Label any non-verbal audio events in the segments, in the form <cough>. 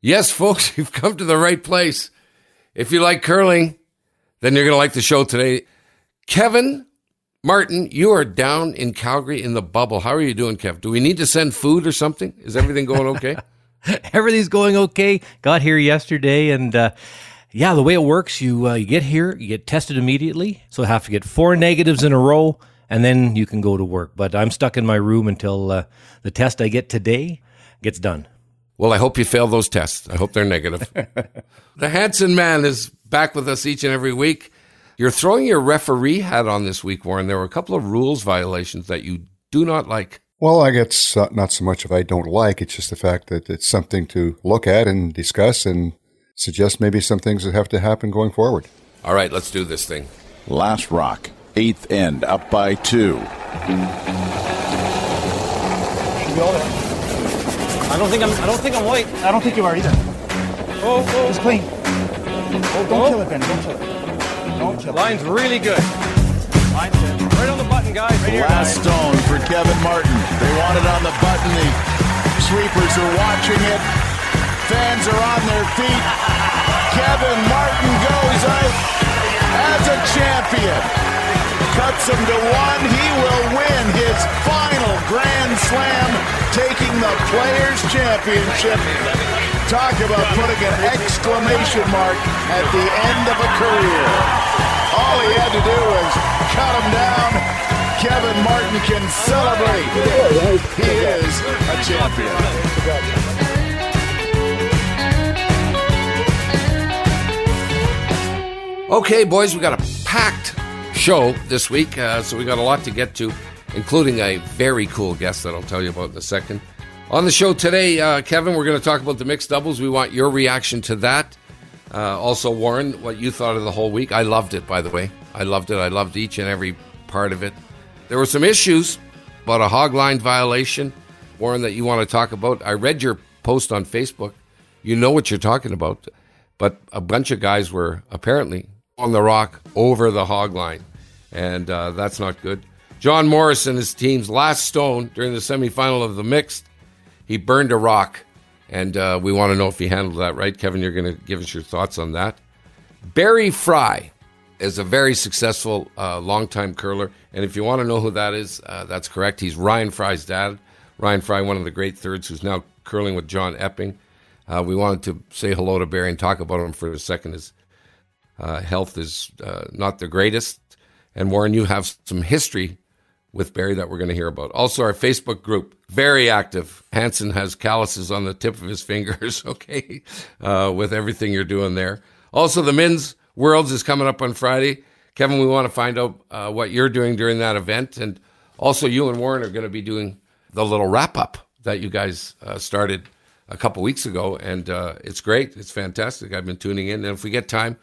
Yes, folks, <laughs> you've come to the right place. If you like curling, then you're going to like the show today. Kevin Martin, you are down in Calgary in the bubble. How are you doing, Kev? Do we need to send food or something? Is everything going okay? <laughs> Everything's going okay. Got here yesterday, and uh, yeah, the way it works, you uh, you get here, you get tested immediately. So I have to get four negatives in a row, and then you can go to work. But I'm stuck in my room until uh, the test I get today gets done. Well, I hope you fail those tests. I hope they're negative. <laughs> the Hansen man is back with us each and every week. You're throwing your referee hat on this week, Warren. There were a couple of rules violations that you do not like. Well, I guess uh, not so much if I don't like. It's just the fact that it's something to look at and discuss and suggest maybe some things that have to happen going forward. All right, let's do this thing. Last rock, eighth end, up by two. I don't think I'm. I don't think I'm white. I don't think you are either. Oh, oh. It's clean. Oh, don't Oh. kill it, Ben. Don't kill it. Don't kill it. Line's really good. Line's good. Right on the button, guys. Right here, Last guys. stone for Kevin Martin. They want it on the button. The sweepers are watching it. Fans are on their feet. Kevin Martin goes out as a champion. Cuts him to one. He will win his final Grand Slam, taking the Players' Championship. Talk about putting an exclamation mark at the end of a career. All he had to do was cut him down. Kevin Martin can celebrate. He is a champion. Okay, boys, we got a packed show this week, uh, so we got a lot to get to, including a very cool guest that I'll tell you about in a second. On the show today, uh, Kevin, we're going to talk about the mixed doubles. We want your reaction to that. Uh, also, Warren, what you thought of the whole week. I loved it, by the way. I loved it. I loved each and every part of it. There were some issues about a hog line violation, Warren, that you want to talk about. I read your post on Facebook. You know what you're talking about. But a bunch of guys were apparently on the rock over the hog line, and uh, that's not good. John Morris and his team's last stone during the semifinal of the mixed, he burned a rock, and uh, we want to know if he handled that right. Kevin, you're going to give us your thoughts on that. Barry Fry is a very successful uh, longtime curler, and if you want to know who that is, uh, that's correct. He's Ryan Fry's dad. Ryan Fry, one of the great thirds, who's now curling with John Epping. Uh, we wanted to say hello to Barry and talk about him for a second. His uh, health is uh, not the greatest, and Warren, you have some history with Barry that we're going to hear about. Also, our Facebook group, very active. Hansen has calluses on the tip of his <laughs> fingers, okay, uh, with everything you're doing there. Also, the men's worlds is coming up on Friday. Kevin, we want to find out uh, what you're doing during that event. And also, you and Warren are going to be doing the little wrap up that you guys uh, started a couple weeks ago. And uh, it's great. It's fantastic. I've been tuning in. And if we get time,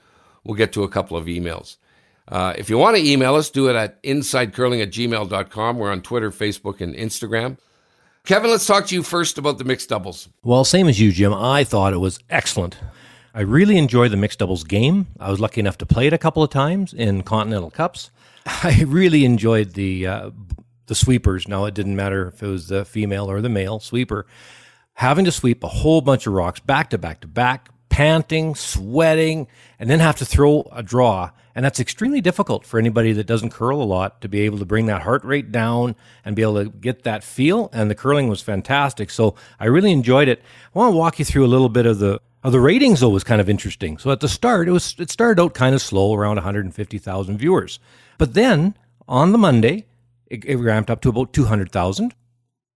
we'll get to a couple of emails. Uh, if you want to email us, do it at insidecurling at gmail.com. We're on Twitter, Facebook, and Instagram. Kevin, let's talk to you first about the mixed doubles. Well, same as you, Jim. I thought it was excellent. I really enjoyed the mixed doubles game. I was lucky enough to play it a couple of times in Continental Cups. <laughs> I really enjoyed the uh, the sweepers. Now it didn't matter if it was the female or the male sweeper, having to sweep a whole bunch of rocks back to back to back, panting, sweating, and then have to throw a draw. And that's extremely difficult for anybody that doesn't curl a lot to be able to bring that heart rate down and be able to get that feel. And the curling was fantastic. So I really enjoyed it. I want to walk you through a little bit of the of the ratings though was kind of interesting. So at the start, it was it started out kind of slow, around 150,000 viewers. But then on the Monday, it, it ramped up to about 200,000.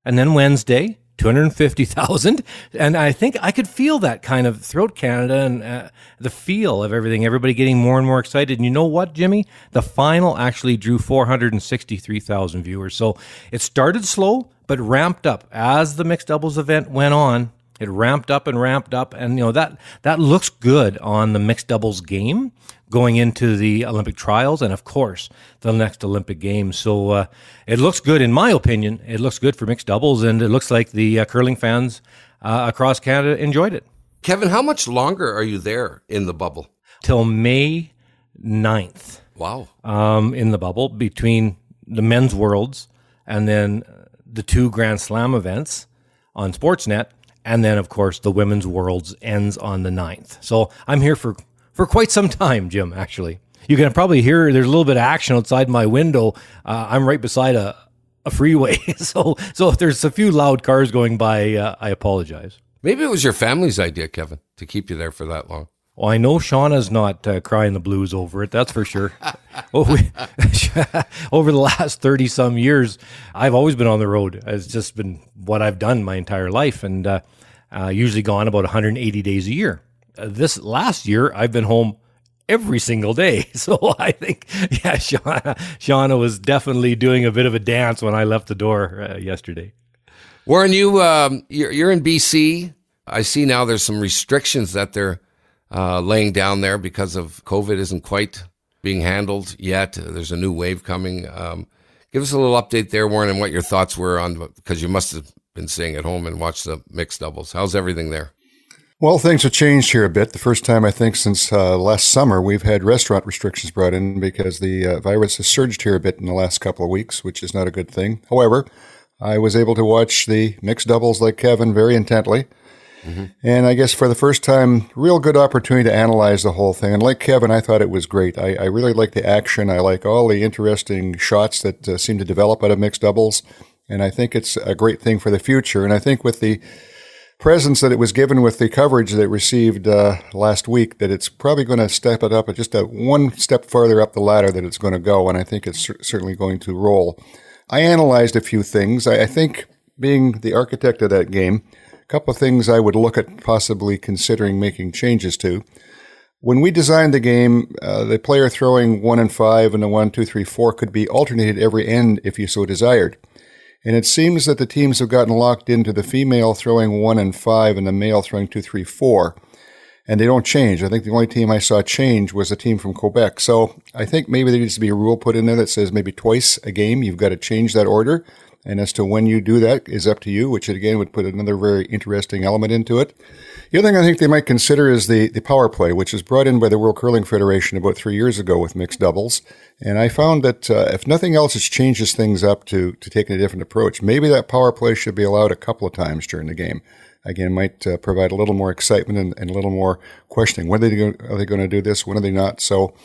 And then Wednesday, 250,000. And I think I could feel that kind of throughout Canada and uh, the feel of everything, everybody getting more and more excited. And you know what, Jimmy? The final actually drew 463,000 viewers. So it started slow, but ramped up as the mixed doubles event went on. It ramped up and ramped up, and you know that that looks good on the mixed doubles game going into the Olympic trials, and of course the next Olympic Games. So uh, it looks good, in my opinion. It looks good for mixed doubles, and it looks like the uh, curling fans uh, across Canada enjoyed it. Kevin, how much longer are you there in the bubble? Till May 9th Wow. um, in the bubble between the men's worlds and then the two Grand Slam events on Sportsnet. And then, of course, the Women's Worlds ends on the 9th. So I'm here for, for quite some time, Jim, actually. You can probably hear there's a little bit of action outside my window. Uh, I'm right beside a, a freeway. <laughs> so, so if there's a few loud cars going by, uh, I apologize. Maybe it was your family's idea, Kevin, to keep you there for that long. Well, I know Shauna's not uh, crying the blues over it. That's for sure. <laughs> oh, we, <laughs> over the last thirty some years, I've always been on the road. It's just been what i've done my entire life, and uh, uh, usually gone about 180 days a year. Uh, this last year, I've been home every single day. <laughs> So I think, yeah, Shauna, Shauna was definitely doing a bit of a dance when I left the door uh, yesterday. Warren, you um, you're, you're in BC. I see now there's some restrictions that they're uh, laying down there because of COVID isn't quite being handled yet. There's a new wave coming. Um, give us a little update there, Warren, and what your thoughts were on because you must have been staying at home and watched the mixed doubles. How's everything there? Well, things have changed here a bit. The first time I think since uh, last summer, we've had restaurant restrictions brought in because the uh, virus has surged here a bit in the last couple of weeks, which is not a good thing. However, I was able to watch the mixed doubles like Kevin very intently. Mm-hmm. And I guess for the first time, real good opportunity to analyze the whole thing. And like Kevin, I thought it was great. I, I really like the action. I like all the interesting shots that uh, seem to develop out of mixed doubles. And I think it's a great thing for the future. And I think with the presence that it was given with the coverage that it received uh, last week, that it's probably going to step it up just a one step farther up the ladder that it's going to go. And I think it's certainly going to roll. I analyzed a few things. I, I think being the architect of that game, a couple of things I would look at possibly considering making changes to. When we designed the game, uh, the player throwing one and five and the one, two, three, four could be alternated every end if you so desired. And it seems that the teams have gotten locked into the female throwing one and five and the male throwing two, three, four. And they don't change. I think the only team I saw change was a team from Quebec. So I think maybe there needs to be a rule put in there that says maybe twice a game you've got to change that order and as to when you do that is up to you, which again would put another very interesting element into it. The other thing I think they might consider is the, the power play, which was brought in by the World Curling Federation about three years ago with mixed doubles. And I found that uh, if nothing else, it changes things up to, to taking a different approach. Maybe that power play should be allowed a couple of times during the game. Again, might uh, provide a little more excitement and, and, a little more questioning. When are they, are they going to do this? When are they not? So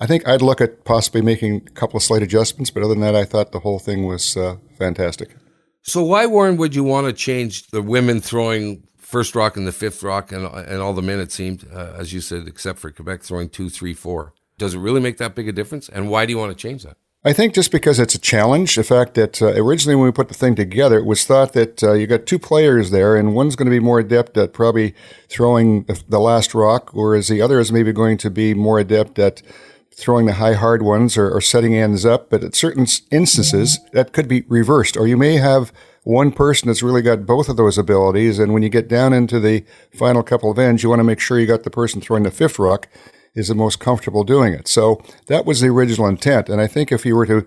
I think I'd look at possibly making a couple of slight adjustments, but other than that, I thought the whole thing was uh, fantastic. So why, Warren, would you want to change the women throwing first rock and the fifth rock and, and all the men, it seemed, uh, as you said, except for Quebec, throwing two, three, four? Does it really make that big a difference? And why do you want to change that? I think just because it's a challenge, the fact that uh, originally when we put the thing together, it was thought that uh, you got two players there, and one's going to be more adept at probably throwing the, the last rock, whereas the other is maybe going to be more adept at throwing the high hard ones or, or setting ends up, but at certain instances that could be reversed. Or you may have one person that's really got both of those abilities, and when you get down into the final couple of ends, you want to make sure you got the person throwing the fifth rock is the most comfortable doing it. So that was the original intent, and I think if you were to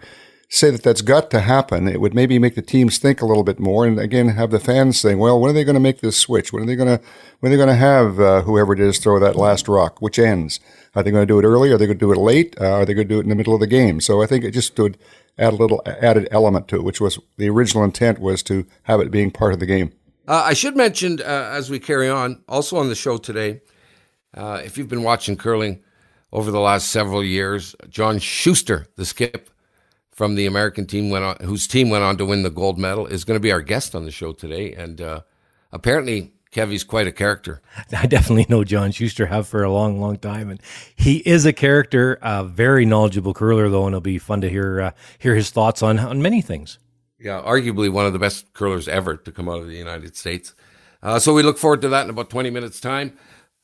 say that that's got to happen, it would maybe make the teams think a little bit more, and again have the fans saying, "Well, when are they going to make this switch? When are they going to when are they going to have uh, whoever it is throw that last rock? Which ends? Are they going to do it early? Are they going to do it late? Uh, are they going to do it in the middle of the game? So I think it just would add a little added element to it, which was the original intent was to have it being part of the game. Uh, I should mention uh, as we carry on, also on the show today, uh, if you've been watching curling over the last several years, John Shuster, the skip from the American team went on, whose team went on to win the gold medal, is going to be our guest on the show today, and uh, apparently Kevy's quite a character. <laughs> I definitely know John Shuster have for a long, long time, and he is a character, a very knowledgeable curler though, and it'll be fun to hear uh, hear his thoughts on on many things. Yeah, arguably one of the best curlers ever to come out of the United States. Uh, so we look forward to that in about twenty minutes' time.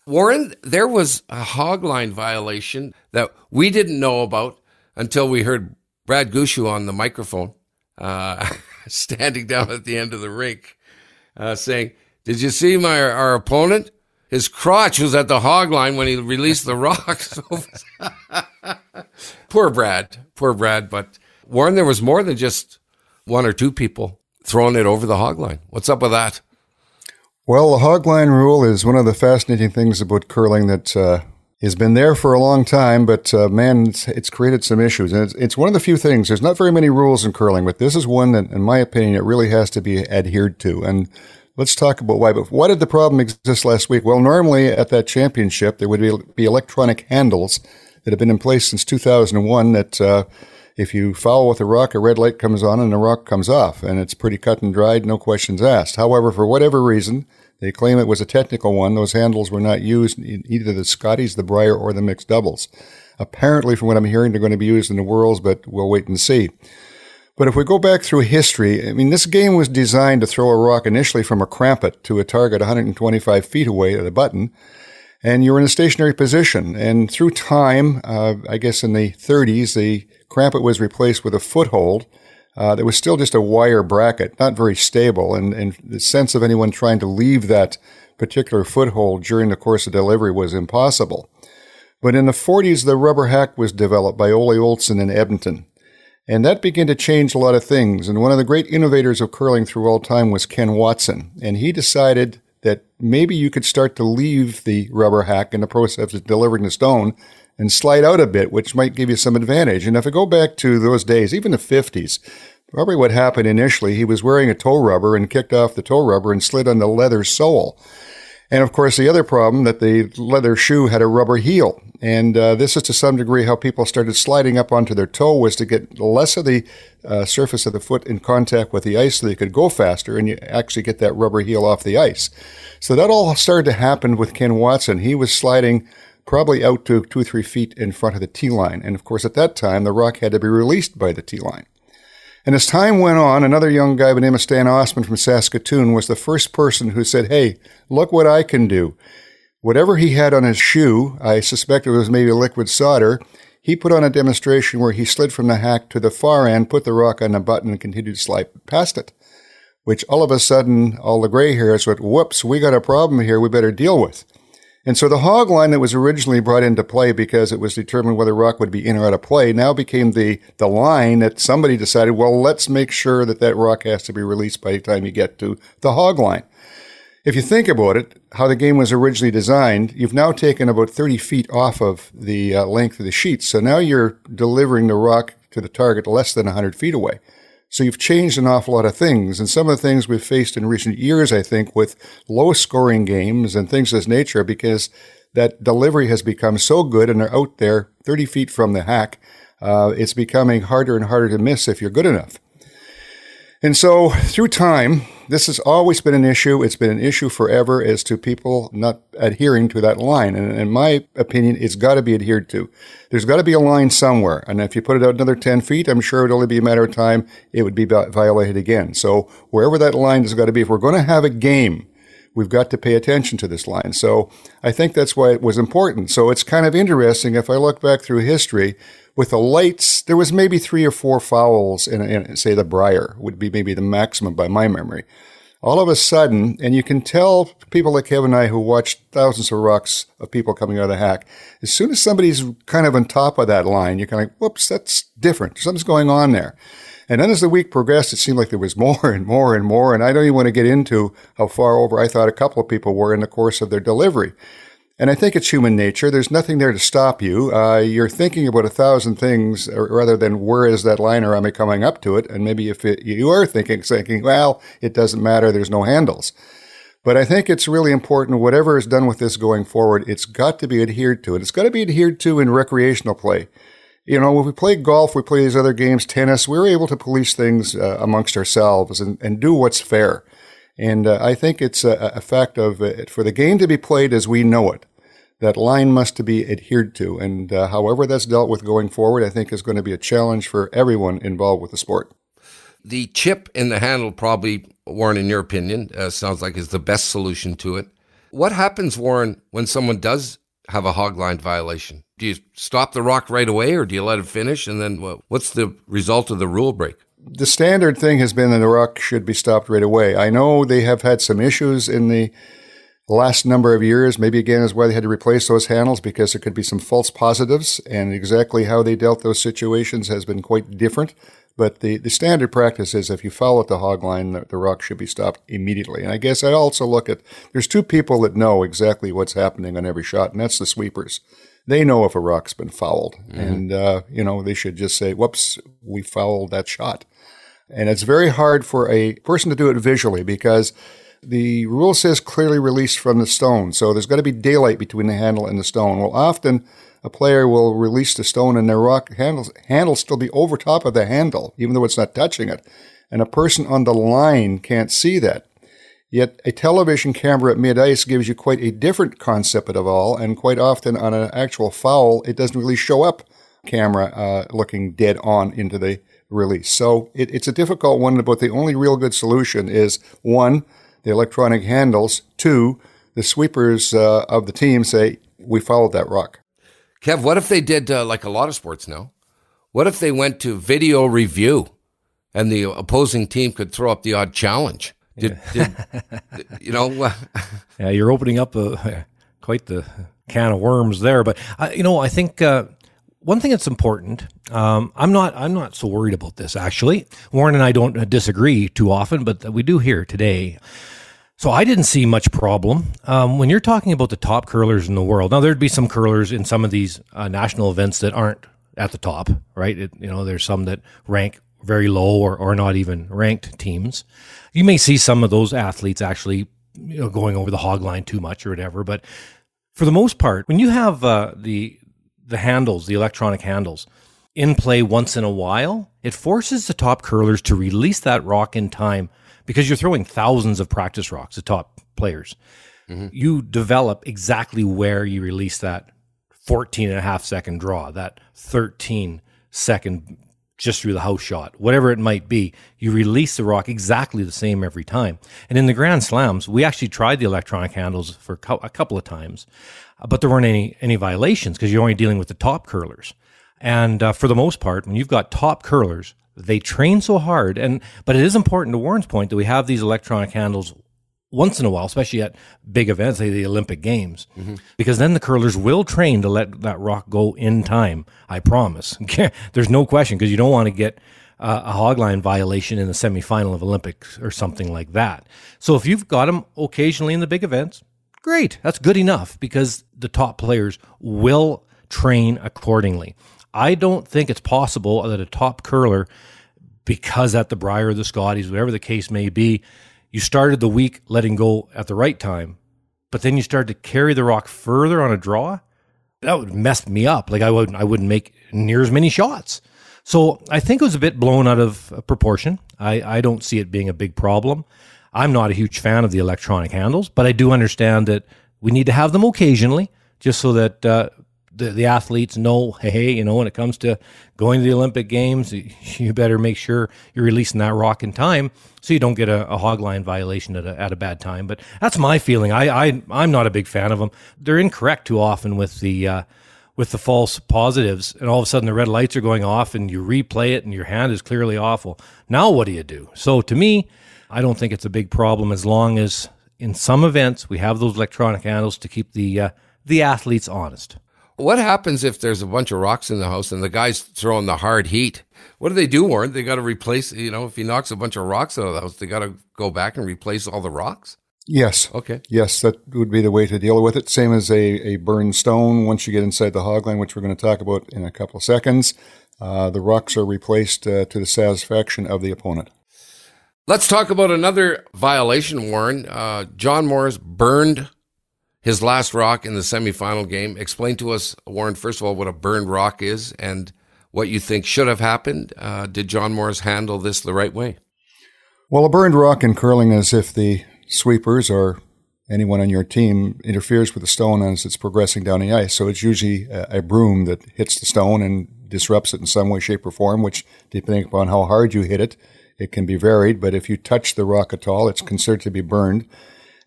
Warren, there was a hog line violation that we didn't know about until we heard Brad Gushue on the microphone, uh, <laughs> standing down at the end of the rink, uh, saying did you see my our opponent? His crotch was at the hog line when he released the rocks. <laughs> <laughs> poor Brad, poor Brad. But Warren, there was more than just one or two people throwing it over the hog line. What's up with that? Well, the hog line rule is one of the fascinating things about curling that uh, has been there for a long time, but uh, man, it's, it's, created some issues. And it's, it's, one of the few things, there's not very many rules in curling, but this is one that, in my opinion, it really has to be adhered to. And Let's talk about why. But why did the problem exist last week? Well, normally at that championship, there would be, electronic handles that have been in place since 2001 that uh, if you foul with a rock, a red light comes on and the rock comes off. And it's pretty cut and dried, no questions asked. However, for whatever reason, they claim it was a technical one. Those handles were not used in either the Scotties, the Brier, or the mixed doubles. Apparently, from what I'm hearing, they're going to be used in the Worlds, but we'll wait and see. But if we go back through history, I mean, this game was designed to throw a rock initially from a crampit to a target 125 feet away at a button, and you're in a stationary position. And through time, uh, I guess in the 30s, the crampit was replaced with a foothold uh, that was still just a wire bracket, not very stable. And, and the sense of anyone trying to leave that particular foothold during the course of delivery was impossible. But in the 40s, the rubber hack was developed by Ole Olson in Edmonton. And that began to change a lot of things. And one of the great innovators of curling through all time was Ken Watson. And he decided that maybe you could start to leave the rubber hack in the process of delivering the stone and slide out a bit, which might give you some advantage. And if I go back to those days, even the 50s, probably what happened initially, he was wearing a toe rubber and kicked off the toe rubber and slid on the leather sole. And of course, the other problem that the leather shoe had a rubber heel. And uh, this is to some degree how people started sliding up onto their toe was to get less of the uh, surface of the foot in contact with the ice so they could go faster and you actually get that rubber heel off the ice. So that all started to happen with Ken Watson. He was sliding probably out to two or three feet in front of the tee line. And of course, at that time, the rock had to be released by the tee line. And as time went on, another young guy by the name of Stan Austman from Saskatoon was the first person who said, Hey, look what I can do. Whatever he had on his shoe, I suspect it was maybe liquid solder, he put on a demonstration where he slid from the hack to the far end, put the rock on the button, and continued to slide past it. Which all of a sudden, all the gray hairs went, whoops, we got a problem here we better deal with. And so the hog line that was originally brought into play because it was determined whether rock would be in or out of play now became the, the line that somebody decided, well, let's make sure that that rock has to be released by the time you get to the hog line. If you think about it, how the game was originally designed, you've now taken about 30 feet off of the uh, length of the sheet. So now you're delivering the rock to the target less than 100 feet away. So you've changed an awful lot of things. And some of the things we've faced in recent years, I think, with low scoring games and things of this nature, because that delivery has become so good and they're out there 30 feet from the hack, uh, it's becoming harder and harder to miss if you're good enough. And so through time, this has always been an issue. It's been an issue forever as to people not adhering to that line. And in my opinion, it's got to be adhered to. There's got to be a line somewhere. And if you put it out another 10 feet, I'm sure it'll only be a matter of time. It would be violated again. So wherever that line has got to be, if we're going to have a game, we've got to pay attention to this line. So I think that's why it was important. So it's kind of interesting. If I look back through history, with the lights, there was maybe three or four fouls in, in, say, the Brier would be maybe the maximum by my memory. All of a sudden, and you can tell people like Kevin and I who watched thousands of rocks of people coming out of the hack, as soon as somebody's kind of on top of that line, you're kind of like, whoops, that's different. Something's going on there. And then as the week progressed, it seemed like there was <laughs> more and more and more. And I don't even want to get into how far over I thought a couple of people were in the course of their delivery. And I think it's human nature. There's nothing there to stop you. Uh, you're thinking about a thousand things rather than where is that line or am I coming up to it? And maybe if it, you are thinking, thinking, well, it doesn't matter. There's no handles. But I think it's really important, whatever is done with this going forward, it's got to be adhered to. And it's got to be adhered to in recreational play. You know, when we play golf, we play these other games, tennis, we're able to police things uh, amongst ourselves and, and do what's fair. And uh, I think it's a, a fact of uh, for the game to be played as we know it, that line must be adhered to. And uh, however that's dealt with going forward, I think is going to be a challenge for everyone involved with the sport. The chip in the handle probably, Warren, in your opinion, uh, sounds like is the best solution to it. What happens, Warren, when someone does have a hog line violation? Do you stop the rock right away or do you let it finish? And then what's the result of the rule break? The standard thing has been that the rock should be stopped right away. I know they have had some issues in the last number of years. Maybe again is why they had to replace those handles because there could be some false positives, and exactly how they dealt those situations has been quite different. But the, the standard practice is if you foul at the hog line, the, the rock should be stopped immediately. And I guess I also look at there's two people that know exactly what's happening on every shot, and that's the sweepers they know if a rock's been fouled, mm-hmm. and uh, you know they should just say, "Whoops, we fouled that shot." And it's very hard for a person to do it visually because The rule says clearly released from the stone, so there's got to be daylight between the handle and the stone. Well, often a player will release the stone and their rock handles handle still be over top of the handle, even though it's not touching it. And a person on the line can't see that. Yet a television camera at mid ice gives you quite a different concept of all, and quite often on an actual foul, it doesn't really show up camera uh, looking dead on into the release. So it, it's a difficult one, but the only real good solution is one, the electronic handles, two, the sweepers uh, of the team say, we followed that rock. Kev, what if they did uh, like a lot of sports now? What if they went to video review and the opposing team could throw up the odd challenge? Did, did <laughs> you know? <laughs> yeah, you're opening up a, <laughs> quite the can of worms there. But uh, you know, I think uh, one thing that's important. Um, I'm not. I'm not so worried about this. Actually, Warren and I don't disagree too often, but we do here today. So I didn't see much problem um, when you're talking about the top curlers in the world. Now there'd be some curlers in some of these uh, national events that aren't at the top, right? It, you know, there's some that rank very low or, or not even ranked teams. You may see some of those athletes actually, you know, going over the hog line too much or whatever. But for the most part, when you have uh, the the handles, the electronic handles, in play once in a while, it forces the top curlers to release that rock in time because you're throwing thousands of practice rocks at top players. Mm-hmm. You develop exactly where you release that 14 and a half second draw, that 13 second just through the house shot, whatever it might be. You release the rock exactly the same every time. And in the Grand Slams, we actually tried the electronic handles for a couple of times, but there weren't any any violations because you're only dealing with the top curlers. And uh, for the most part, when you've got top curlers they train so hard, and but it is important to Warren's point that we have these electronic handles once in a while, especially at big events like the Olympic Games, mm-hmm. because then the curlers will train to let that rock go in time. I promise. <laughs> There's no question because you don't want to get uh, a hogline violation in the semifinal of Olympics or something like that. So if you've got them occasionally in the big events, great. That's good enough because the top players will train accordingly. I don't think it's possible that a top curler, because at the Brier or the Scotties, whatever the case may be, you started the week letting go at the right time, but then you started to carry the rock further on a draw. That would mess me up. Like I wouldn't, I wouldn't make near as many shots. So I think it was a bit blown out of proportion. I, I don't see it being a big problem. I'm not a huge fan of the electronic handles, but I do understand that we need to have them occasionally, just so that uh, the, the athletes know, hey, you know, when it comes to going to the Olympic Games, <laughs> you better make sure you're releasing that rock in time so you don't get a, a hog line violation at a, at a bad time. But that's my feeling. I, I I'm not a big fan of them. They're incorrect too often with the uh, with the false positives, and all of a sudden the red lights are going off, and you replay it, and your hand is clearly awful. Now what do you do? So to me, I don't think it's a big problem as long as in some events we have those electronic handles to keep the uh, the athletes honest. What happens if there's a bunch of rocks in the house and the guy's throwing the hard heat? What do they do, Warren? They got to replace, you know, if he knocks a bunch of rocks out of the house, they got to go back and replace all the rocks? Yes. Okay. Yes, that would be the way to deal with it. Same as a, a burned stone. Once you get inside the hog line, which we're going to talk about in a couple of seconds, uh, the rocks are replaced uh, to the satisfaction of the opponent. Let's talk about another violation, Warren. Uh, John Morris burned his last rock in the semifinal game. Explain to us, Warren, first of all, what a burned rock is and what you think should have happened. Uh, did John Morris handle this the right way? Well, a burned rock in curling is if the sweepers or anyone on your team interferes with the stone as it's progressing down the ice. So it's usually a, a broom that hits the stone and disrupts it in some way, shape, or form, which, depending upon how hard you hit it, it can be varied. But if you touch the rock at all, it's considered to be burned.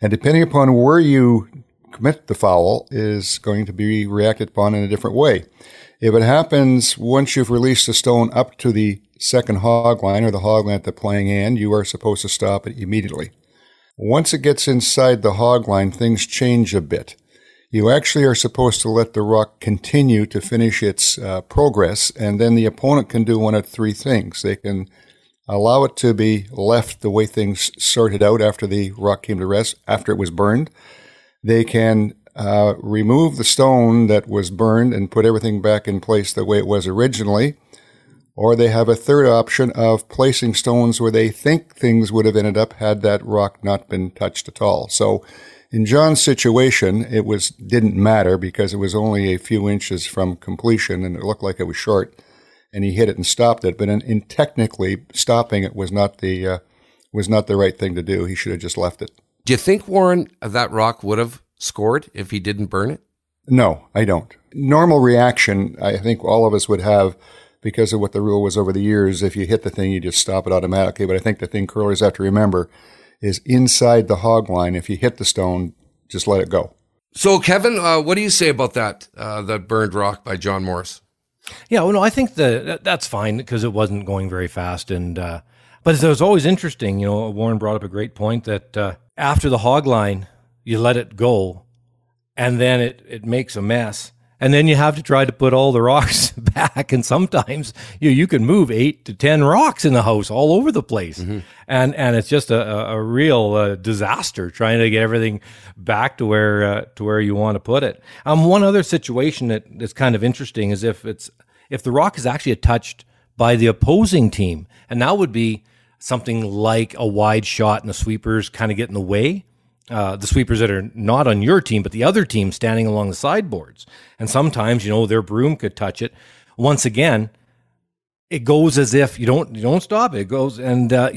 And depending upon where you commit the foul is going to be reacted upon in a different way. If it happens once you've released the stone up to the second hog line or the hog line at the playing end, you are supposed to stop it immediately. Once it gets inside the hog line, things change a bit. You actually are supposed to let the rock continue to finish its uh, progress, and then the opponent can do one of three things. They can allow it to be left the way things sorted out after the rock came to rest, after it was burned they can uh, remove the stone that was burned and put everything back in place the way it was originally, or they have a third option of placing stones where they think things would have ended up had that rock not been touched at all. So in John's situation, it was didn't matter because it was only a few inches from completion and it looked like it was short, and he hit it and stopped it. But in, in technically stopping it was not the uh, was not the right thing to do. He should have just left it. Do you think Warren that rock would have scored if he didn't burn it? No, I don't. Normal reaction, I think all of us would have because of what the rule was over the years. If you hit the thing, you just stop it automatically. But I think the thing curlers have to remember is inside the hog line. If you hit the stone, just let it go. So, Kevin, uh, what do you say about that? Uh, that burned rock by John Morris. Yeah, well, no, I think the, that, that's fine because it wasn't going very fast, and uh, but it was always interesting. You know, Warren brought up a great point that uh, after the hog line, you let it go, and then it it makes a mess, and then you have to try to put all the rocks <laughs> back. And sometimes you you can move eight to ten rocks in the house all over the place. Mm-hmm. and and it's just a, a real uh, disaster trying to get everything back to where uh, to where you want to put it. Um one other situation that that's kind of interesting is if it's if the rock is actually touched by the opposing team. And that would be something like a wide shot and the sweepers kind of get in the way uh, the sweepers that are not on your team, but the other team standing along the sideboards. And sometimes, you know, their broom could touch it. Once again, it goes as if you don't you don't stop it. It goes and uh,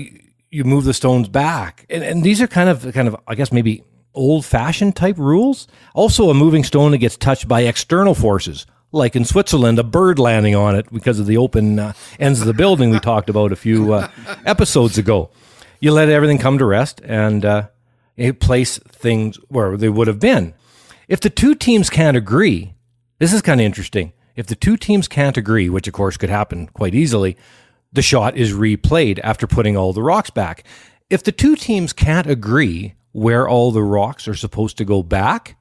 you, move the stones back. And, and these are kind of kind of I guess maybe old fashioned type rules. Also, a moving stone that gets touched by external forces, like in Switzerland, a bird landing on it because of the open uh, ends of the building we talked about a few uh, episodes ago. You let everything come to rest and place things where they would have been. If the two teams can't agree, this is kind of interesting. If the two teams can't agree, which of course could happen quite easily, the shot is replayed after putting all the rocks back. If the two teams can't agree where all the rocks are supposed to go back,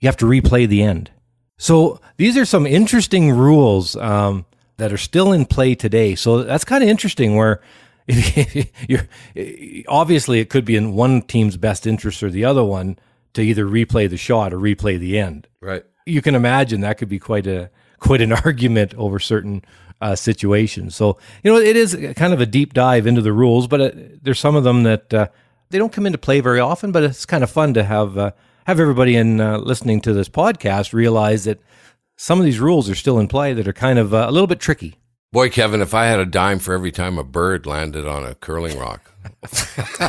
you have to replay the end. So these are some interesting rules um, that are still in play today. So that's kind of interesting where obviously it could be in one team's best interest or the other one to either replay the shot or replay the end. Right. You can imagine that could be quite a <laughs> quite an argument over certain uh, situations. So you know it is kind of a deep dive into the rules, but uh, there's some of them that uh, they don't come into play very often. But it's kind of fun to have uh, have everybody in uh, listening to this podcast realize that some of these rules are still in play that are kind of uh, a little bit tricky. Boy, Kevin, if I had a dime for every time a bird landed on a curling rock. <laughs>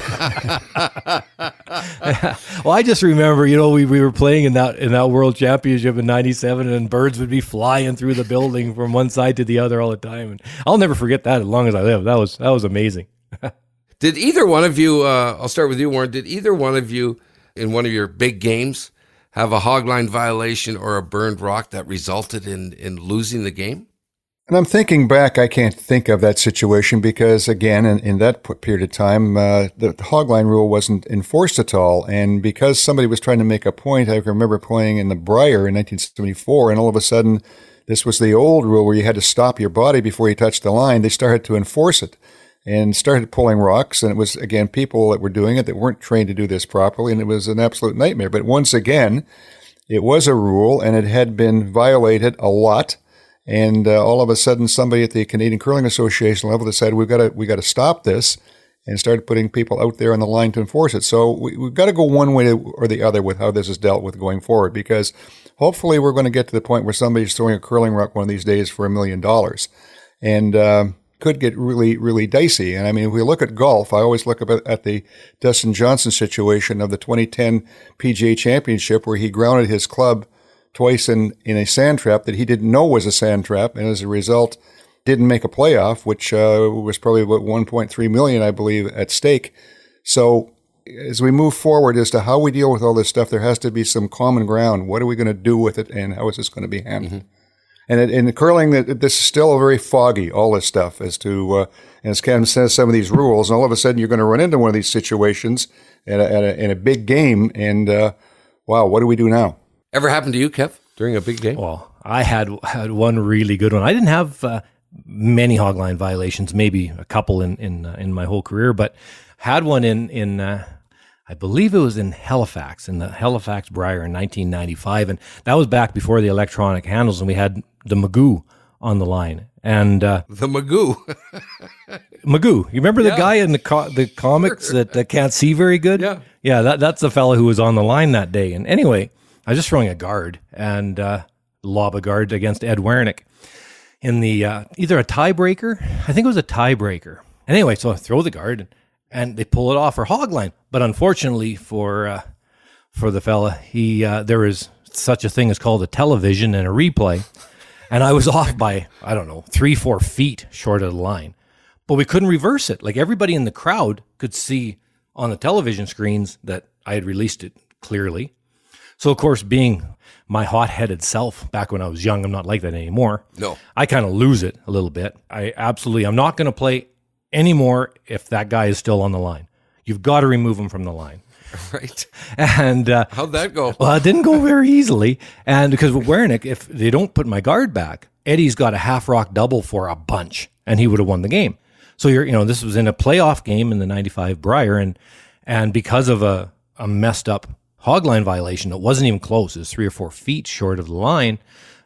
well, I just remember, you know, we, we were playing in that in that World Championship in '97, and birds would be flying through the building <laughs> from one side to the other all the time, and I'll never forget that as long as I live. That was that was amazing. <laughs> did either one of you? Uh, I'll start with you, Warren. Did either one of you in one of your big games have a hogline violation or a burned rock that resulted in in losing the game? And I'm thinking back, I can't think of that situation because, again, in, in that period of time, uh, the, the hogline rule wasn't enforced at all. And because somebody was trying to make a point, I remember playing in the Brier in 1974, and all of a sudden, this was the old rule where you had to stop your body before you touched the line. They started to enforce it and started pulling rocks. And it was, again, people that were doing it that weren't trained to do this properly. And it was an absolute nightmare. But once again, it was a rule and it had been violated a lot and uh, all of a sudden, somebody at the Canadian Curling Association level decided we've got to we got to stop this, and started putting people out there on the line to enforce it. So we, have got to go one way or the other with how this is dealt with going forward, because hopefully we're going to get to the point where somebody's throwing a curling rock one of these days for a million dollars, and uh, could get really really dicey. And I mean, if we look at golf, I always look at the Dustin Johnson situation of the 2010 PGA Championship, where he grounded his club twice in, in a sand trap that he didn't know was a sand trap, and as a result, didn't make a playoff, which uh, was probably about 1.3 million, I believe, at stake. So as we move forward as to how we deal with all this stuff, there has to be some common ground. What are we going to do with it, and how is this going to be handled? Mm-hmm. And in curling, this is still very foggy. All this stuff as to, uh, as Ken says, some of these rules, and all of a sudden you're going to run into one of these situations at a, at a, in a big game, and uh, wow, what do we do now? Ever happened to you, Kev, during a big game? Well, I had had one really good one. I didn't have uh, many hogline violations, maybe a couple in in uh, in my whole career, but had one in in uh, I believe it was in Halifax in the Halifax Brier in 1995, and that was back before the electronic handles, and we had the Magoo on the line, And uh, The Magoo. <laughs> Magoo, you remember the guy in the co- the comics that uh, can't see very good? Yeah. yeah. That that's the fellow who was on the line that day. And anyway, I was just throwing a guard and uh, lob a guard against Ed Werenich in the uh, either a tiebreaker. I think it was a tiebreaker. Anyway, so I throw the guard and they pull it off for hog line. But unfortunately for uh, for the fella, he uh, there is such a thing as called a television and a replay, and I was <laughs> off by I don't know three four feet short of the line, but we couldn't reverse it. Like everybody in the crowd could see on the television screens that I had released it clearly. So of course, being my hot-headed self back when I was young, I'm not like that anymore. No. I kind of lose it a little bit. I absolutely, I'm not going to play anymore if that guy is still on the line. You've got to remove him from the line. <laughs> right. And uh, How'd that go? well, it didn't go very easily. And because with Werenich, if they don't put my guard back, Eddie's got a half rock double for a bunch, and he would have won the game. So you're, you know, this was in a playoff game in the '95 Brier, and and because of a a messed up hogline violation, it wasn't even close. It was three or four feet short of the line.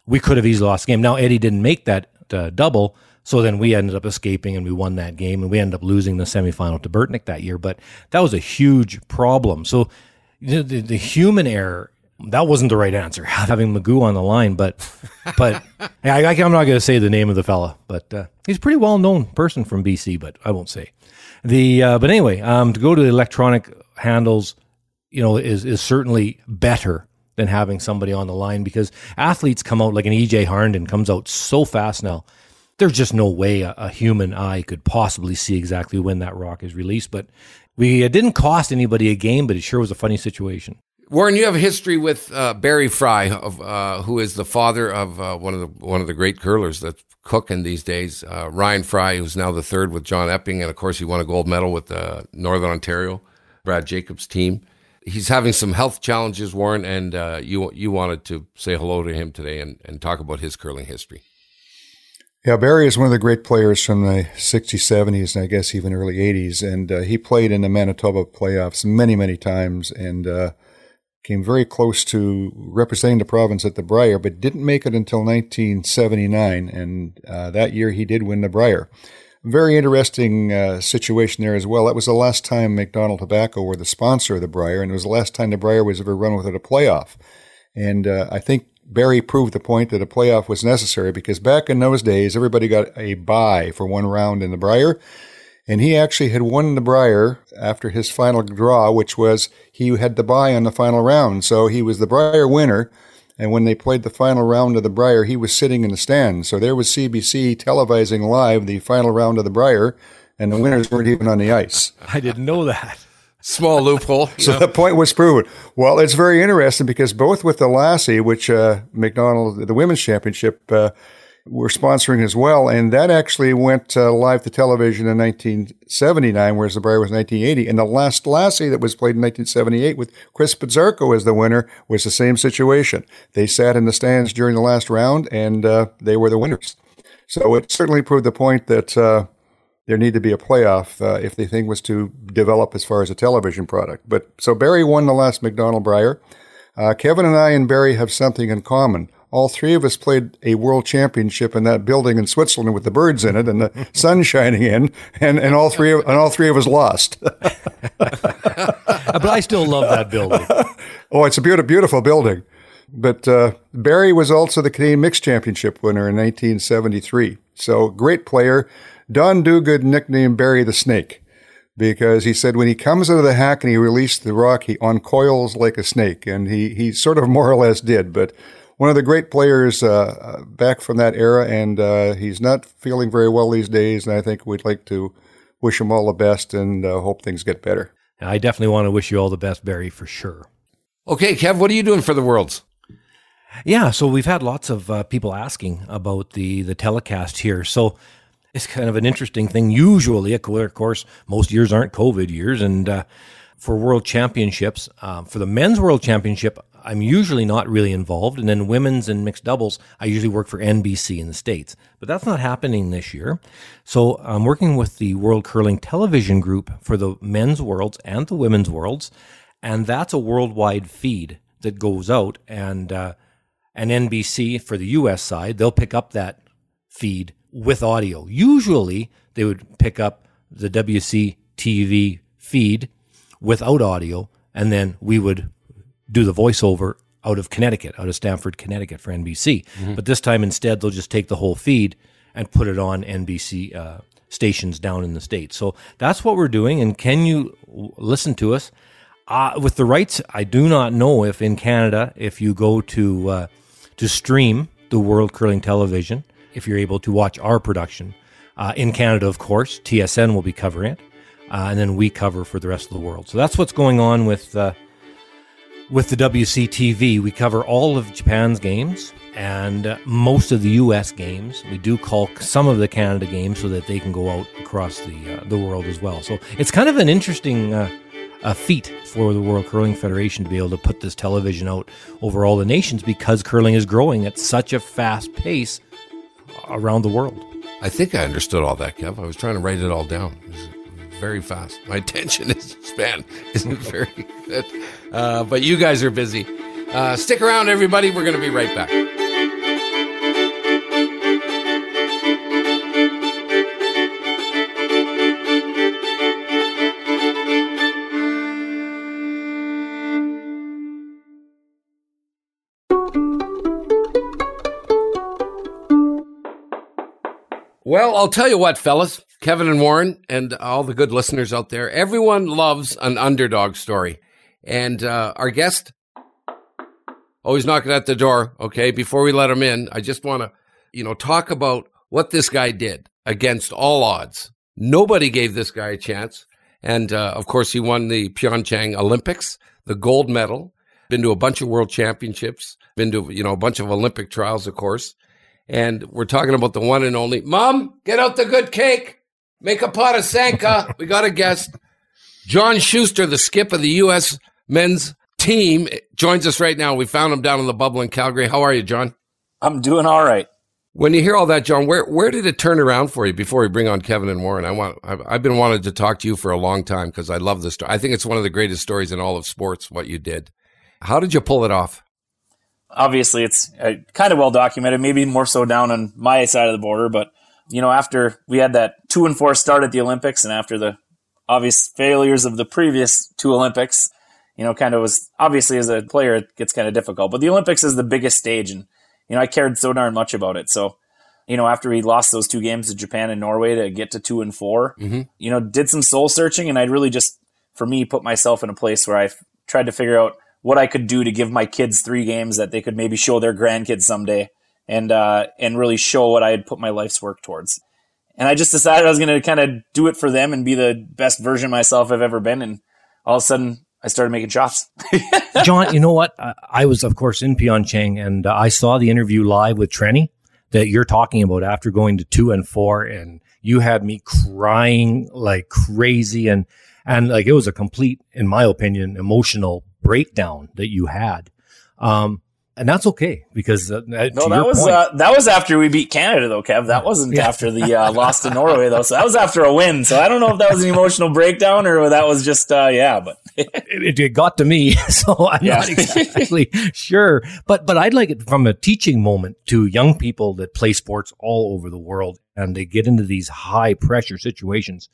We could have easily lost the game. Now Eddie didn't make that uh, double, so then we ended up escaping and we won that game, and we ended up losing the semifinal to Burtnick that year. But that was a huge problem. So the, the, the human error that wasn't the right answer <laughs> having magoo on the line but but <laughs> I, i'm not going to say the name of the fella but uh, he's a pretty well known person from bc but i won't say the uh, but anyway um, to go to the electronic handles you know is is certainly better than having somebody on the line because athletes come out like an ej harnden comes out so fast now there's just no way a, a human eye could possibly see exactly when that rock is released but we it didn't cost anybody a game but it sure was a funny situation Warren, you have a history with uh, Barry Fry, of, uh, who is the father of uh, one of the one of the great curlers that's cooking these days. Uh, Ryan Fry, who's now the third with John Epping, and of course he won a gold medal with uh, Northern Ontario, Brad Jacobs' team. He's having some health challenges, Warren, and uh, you you wanted to say hello to him today and, and talk about his curling history. Yeah, Barry is one of the great players from the 60s, 70s, and I guess even early 80s. And uh, he played in the Manitoba playoffs many, many times and uh, came very close to representing the province at the Brier, but didn't make it until 1979. And uh, that year he did win the Brier. Very interesting uh, situation there as well. That was the last time McDonald Tobacco were the sponsor of the Brier, and it was the last time the Brier was ever run without a playoff. And uh, I think Barry proved the point that a playoff was necessary because back in those days, everybody got a bye for one round in the Brier. And he actually had won the Brier after his final draw, which was he had the bye on the final round. So he was the Brier winner. And when they played the final round of the Brier, he was sitting in the stands. So there was CBC televising live the final round of the Brier, and the winners weren't even on the ice. i didn't know that Small loophole. <laughs> So know. the point was proven. Well, it's very interesting because both with the Lassie, which uh, McDonald, the women's championship, uh, were sponsoring as well, and that actually went uh, live to television in 1979, whereas the Brier was 1980. And the last Lassie that was played in 1978 with Chris Pidzarko as the winner was the same situation. They sat in the stands during the last round, and uh, they were the winners. So it certainly proved the point that uh, there need to be a playoff uh, if the thing was to develop as far as a television product. But so Barry won the last McDonald Brier. Uh, Kevin and I and Barry have something in common. All three of us played a world championship in that building in Switzerland with the birds in it and the <laughs> sun shining in, and, and all three of, and all three of us lost. <laughs> Uh, but i still love that building <laughs> Oh, it's a beautiful, beautiful building. But uh, Barry was also the Canadian Mixed Championship winner in 1973. So great player. Don Duguid nicknamed Barry the Snake because he said when he comes out of the hack and he released the rock, he uncoils like a snake, and he he sort of more or less did. But one of the great players uh, back from that era, and uh, he's not feeling very well these days. And I think we'd like to wish him all the best and uh, hope things get better. i definitely want to wish you all the best barry for sure Okay, Kev, what are you doing for the Worlds? Yeah, so we've had lots of uh, people asking about the the telecast here. So it's kind of an interesting thing. Usually, of cour- course, most years aren't COVID years, and uh, for World Championships, uh, for the men's World Championship, I'm usually not really involved, and then women's and mixed doubles, I usually work for NBC in the states. But that's not happening this year. So I'm working with the World Curling Television Group for the men's worlds and the women's worlds, and that's a worldwide feed that goes out and. Uh, and NBC for the US side, they'll pick up that feed with audio. Usually they would pick up the WC TV feed without audio, and then we would do the voiceover out of Connecticut, out of Stamford, Connecticut for NBC. But this time instead, they'll just take the whole feed and put it on NBC uh, stations down in the States. So that's what we're doing. And can you w- listen to us? Uh, with the rights, I do not know if in Canada, if you go to uh, to stream the World Curling Television, if you're able to watch our production. Uh, in Canada, of course, TSN will be covering it, uh, and then we cover for the rest of the world. So that's what's going on with uh, with the WCTV. We cover all of Japan's games and uh, most of the U.S. games. We do call some of the Canada games so that they can go out across the uh, the world as well. So it's kind of an interesting. Uh, feat for the World Curling Federation to be able to put this television out over all the nations because curling is growing at such a fast pace around the world. I think I understood all that, Kev. I was trying to write it all down. It was very fast. My attention <laughs> is span isn't very good. Uh, but you guys are busy. Uh, stick around, everybody. We're going to be right back. Well, I'll tell you what, fellas, Kevin and Warren, and all the good listeners out there, everyone loves an underdog story. And uh, our guest, oh, he's knocking at the door. Okay, before we let him in, I just want to, you know, talk about what this guy did against all odds. Nobody gave this guy a chance. And uh, of course, he won the Pyeongchang Olympics, the gold medal, been to a bunch of world championships, been to, you know, a bunch of Olympic trials, of course. And we're talking about the one and only Mom, get out the good cake. Make a pot of Sanka. we got a guest. John Shuster, the skip of the U.S. men's team, joins us right now. We found him down in the bubble in Calgary. How are you, John? I'm doing all right. When you hear all that, John, where where did it turn around for you before we bring on Kevin and Warren? I want I've, I've been wanting to talk to you for a long time because I love this story. I think it's one of the greatest stories in all of sports. What you did, how did you pull it off? Obviously, it's uh, kind of well documented, maybe more so down on my side of the border. But, you know, after we had that two and four start at the Olympics and after the obvious failures of the previous two Olympics, you know, kind of was obviously as a player, it gets kind of difficult. But the Olympics is the biggest stage. And, you know, I cared so darn much about it. So, you know, after we lost those two games to Japan and Norway to get to two and 4 mm-hmm. you know, did some soul searching. And I'd really just, for me, put myself in a place where I tried to figure out what I could do to give my kids three games that they could maybe show their grandkids someday and uh, and really show what I had put my life's work towards. And I just decided I was going to kind of do it for them and be the best version myself I've ever been. And all of a sudden, I started making shots. <laughs> John, you know what? I, I was, of course, in Pyeongchang and uh, I saw the interview live with Trenni that you're talking about after going to two and four, and you had me crying like crazy, and and like it was a complete, in my opinion, emotional breakdown that you had. Um, and that's okay because uh, no, that was uh, that was after we beat Canada though, Kev. That wasn't yeah. after the uh, loss to Norway though. So that was after a win. So I don't know if that was an emotional breakdown or that was just uh, yeah, but <laughs> it, it, got to me, <laughs> so I'm yeah. not exactly <laughs> sure. But but I'd like it from a teaching moment to young people that play sports all over the world and they get into these high pressure situations.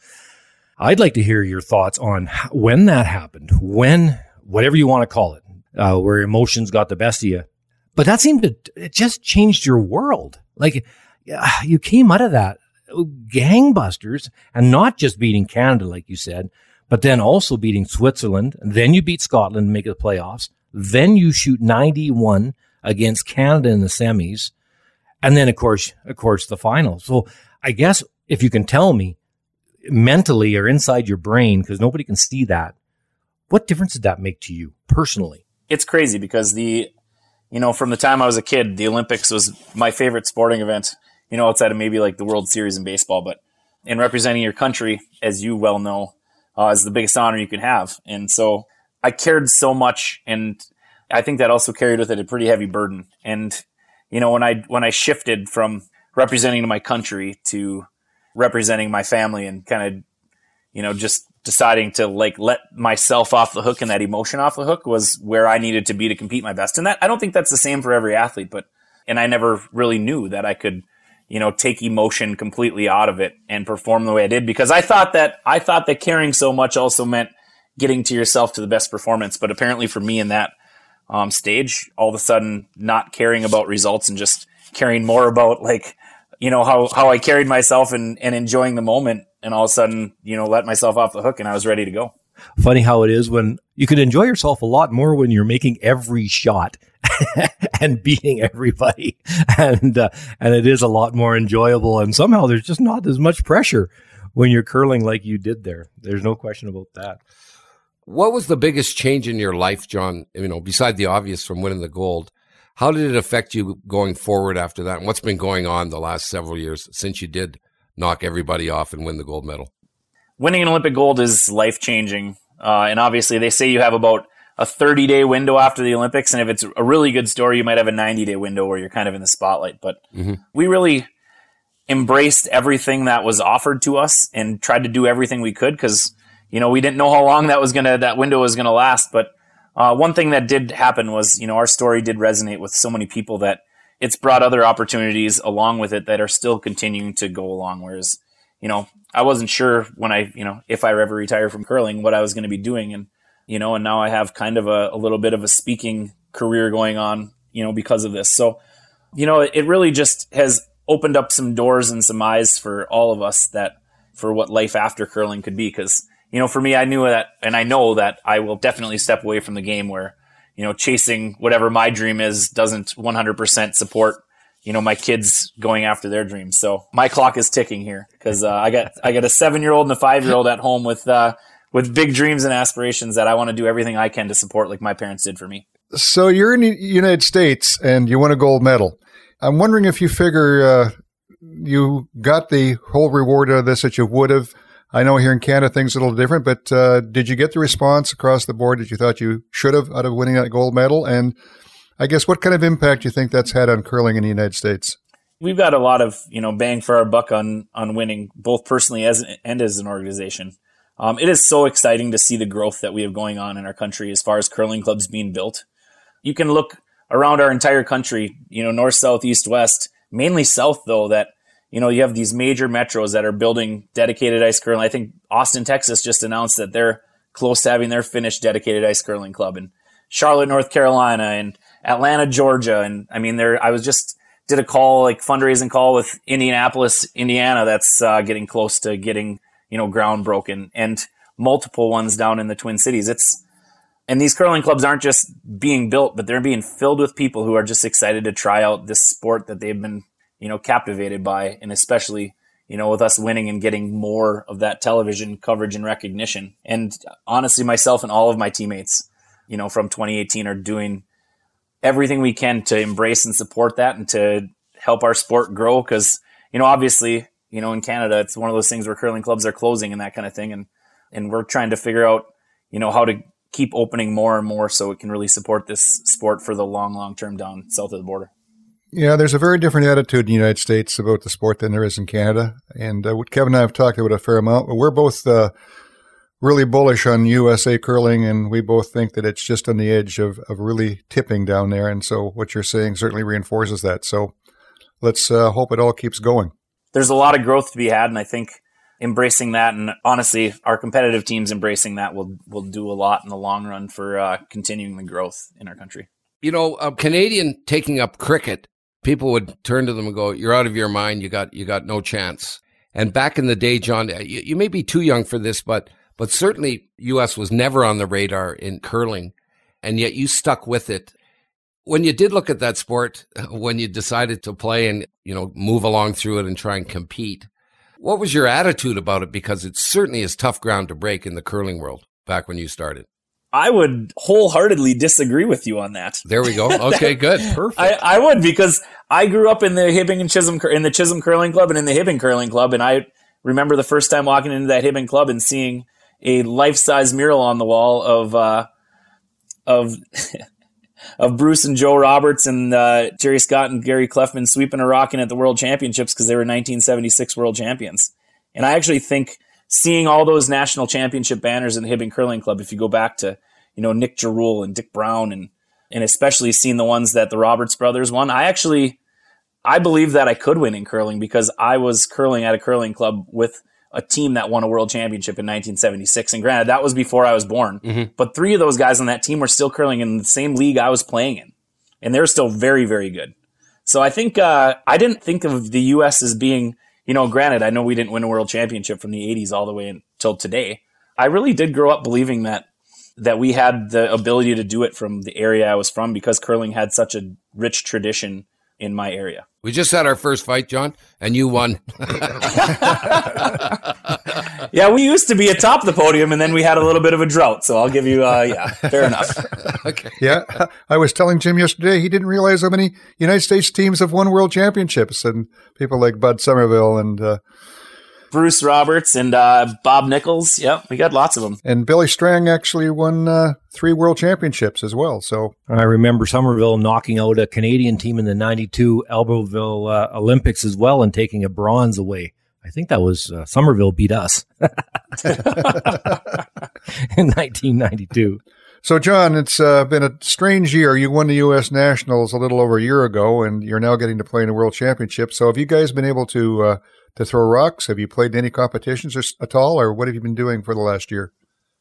I'd like to hear your thoughts on when that happened, when whatever you want to call it, uh, where emotions got the best of you. But that seemed to, it just changed your world. Like you came out of that gangbusters and not just beating Canada, like you said, but then also beating Switzerland. And then you beat Scotland and make the playoffs. Then you shoot 91 against Canada in the semis. And then, of course, of course, the final. So I guess if you can tell me mentally or inside your brain, because nobody can see that, what difference did that make to you personally? It's crazy because the, you know, from the time I was a kid, the Olympics was my favorite sporting event, you know, outside of maybe like the World Series in baseball. But in representing your country, as you well know, uh, is the biggest honor you can have. And so I cared so much. And I think that also carried with it a pretty heavy burden. And, you know, when I, when I shifted from representing my country to representing my family and kind of, you know, just deciding to like let myself off the hook and that emotion off the hook was where I needed to be to compete my best. And that I don't think that's the same for every athlete, but and I never really knew that I could, you know, take emotion completely out of it and perform the way I did because I thought that I thought that caring so much also meant getting to yourself to the best performance. But apparently for me in that um, stage, all of a sudden not caring about results and just caring more about like, you know, how, how I carried myself and, and enjoying the moment and all of a sudden, you know, let myself off the hook and I was ready to go. Funny how it is when you can enjoy yourself a lot more when you're making every shot <laughs> and beating everybody, and uh, and it is a lot more enjoyable. And somehow there's just not as much pressure when you're curling like you did there. There's no question about that. What was the biggest change in your life, John? You know, beside the obvious from winning the gold, how did it affect you going forward after that? And what's been going on the last several years since you did knock everybody off and win the gold medal? Winning an Olympic gold is life changing. Uh, and obviously, they say you have about a 30 day window after the Olympics. And if it's a really good story, you might have a 90 day window where you're kind of in the spotlight. But mm-hmm. we really embraced everything that was offered to us and tried to do everything we could because, you know, we didn't know how long that was going to, that window was going to last. But uh, one thing that did happen was, you know, our story did resonate with so many people that it's brought other opportunities along with it that are still continuing to go along. Whereas, you know, I wasn't sure when I, you know, if I ever retire from curling, what I was going to be doing. And, you know, and now I have kind of a, a, little bit of a speaking career going on, you know, because of this. So, you know, it, it really just has opened up some doors and some eyes for all of us that for what life after curling could be. Cause, you know, for me, I knew that, and I know that I will definitely step away from the game where, you know, chasing whatever my dream is doesn't 100% support you know my kids going after their dreams. So my clock is ticking here because uh, I got I got a seven year old and a five year old at home with uh, with big dreams and aspirations that I want to do everything I can to support, like my parents did for me. So you're in the United States and you won a gold medal. I'm wondering if you figure uh, you got the whole reward out of this that you would have. I know here in Canada things are a little different, but uh, did you get the response across the board that you thought you should have out of winning that gold medal? And I guess what kind of impact do you think that's had on curling in the United States? We've got a lot of you know bang for our buck on on winning, both personally as and as an organization. Um, it is so exciting to see the growth that we have going on in our country as far as curling clubs being built. You can look around our entire country, you know, north, south, east, west, mainly south though, that, you know, you have these major metros that are building dedicated ice curling. I think Austin, Texas just announced that they're close to having their finished dedicated ice curling club and Charlotte, North Carolina and Atlanta, Georgia. And I mean, there, I was just, did a call, like fundraising call with Indianapolis, Indiana, that's uh, getting close to getting, you know, ground broken and multiple ones down in the Twin Cities. It's, and these curling clubs aren't just being built, but they're being filled with people who are just excited to try out this sport that they've been, you know, captivated by. And especially, you know, with us winning and getting more of that television coverage and recognition. And honestly, myself and all of my teammates, you know, from 2018 are doing everything we can to embrace and support that and to help our sport grow. Cause, you know, obviously, you know, in Canada, it's one of those things where curling clubs are closing and that kind of thing. And, and we're trying to figure out, you know, how to keep opening more and more so it can really support this sport for the long, long term down south of the border. Yeah, there's a very different attitude in the United States about the sport than there is in Canada. And uh, what Kevin and I have talked about a fair amount, but we're both uh, really bullish on USA curling, and we both think that it's just on the edge of, of really tipping down there. And so what you're saying certainly reinforces that. So let's uh, hope it all keeps going. There's a lot of growth to be had, and I think embracing that, and honestly, our competitive teams embracing that will will do a lot in the long run for uh, continuing the growth in our country. You know, a Canadian taking up cricket, people would turn to them and go, "You're out of your mind. You got you got no chance." And back in the day, John, uh, you, you may be too young for this, but but certainly, U.S. was never on the radar in curling, and yet you stuck with it. When you did look at that sport, <laughs> when you decided to play and you know move along through it and try and compete, what was your attitude about it? Because it certainly is tough ground to break in the curling world back when you started. I would wholeheartedly disagree with you on that. There we go. <laughs> Okay, good, perfect. I, I would because I grew up in the Hibbing and Chisholm in the Chisholm Curling Club and in the Hibbing Curling Club, and I remember the first time walking into that Hibbing Club and seeing a life size mural on the wall of uh, of <laughs> of Bruce and Joe Roberts and uh, Jerry Scott and Gary Kleffman sweeping a rocking at the World Championships because they were 1976 World Champions. And I actually think seeing all those national championship banners in the Hibbing Curling Club, if you go back to you know Nick Jarul and Dick Brown and and especially seeing the ones that the Roberts brothers won, I actually I believe that I could win in curling because I was curling at a curling club with a team that won a world championship in 1976. And granted, that was before I was born, Mm-hmm. but three of those guys on that team were still curling in the same league I was playing in. And they're still very, very good. So I think, uh, I didn't think of the U.S. as being, you know, granted, I know we didn't win a world championship from the 80s all the way until today. I really did grow up believing that that we had the ability to do it from the area I was from because curling had such a rich tradition in my area. We just had our first fight, John, and you won. <laughs> Yeah, we used to be atop the podium and then we had a little bit of a drought. So I'll give you, uh, yeah, fair enough. <laughs> okay. Yeah, I was telling Jim yesterday he didn't realize how many United States teams have won world championships, and people like Bud Somerville and uh, Bruce Roberts and uh, Bob Nichols. Yep, we got lots of them. and Billy Strang actually won uh, three world championships as well. So I remember Somerville knocking out a Canadian team in the 92 Albertville uh, Olympics as well and taking a bronze away. I think that was uh, Somerville beat us <laughs> in 1992. So, John, it's uh, been a strange year. You won the U.S. Nationals a little over a year ago, and you're now getting to play in a World Championship. So, have you guys been able to uh, to throw rocks? Have you played in any competitions or, at all, or what have you been doing for the last year?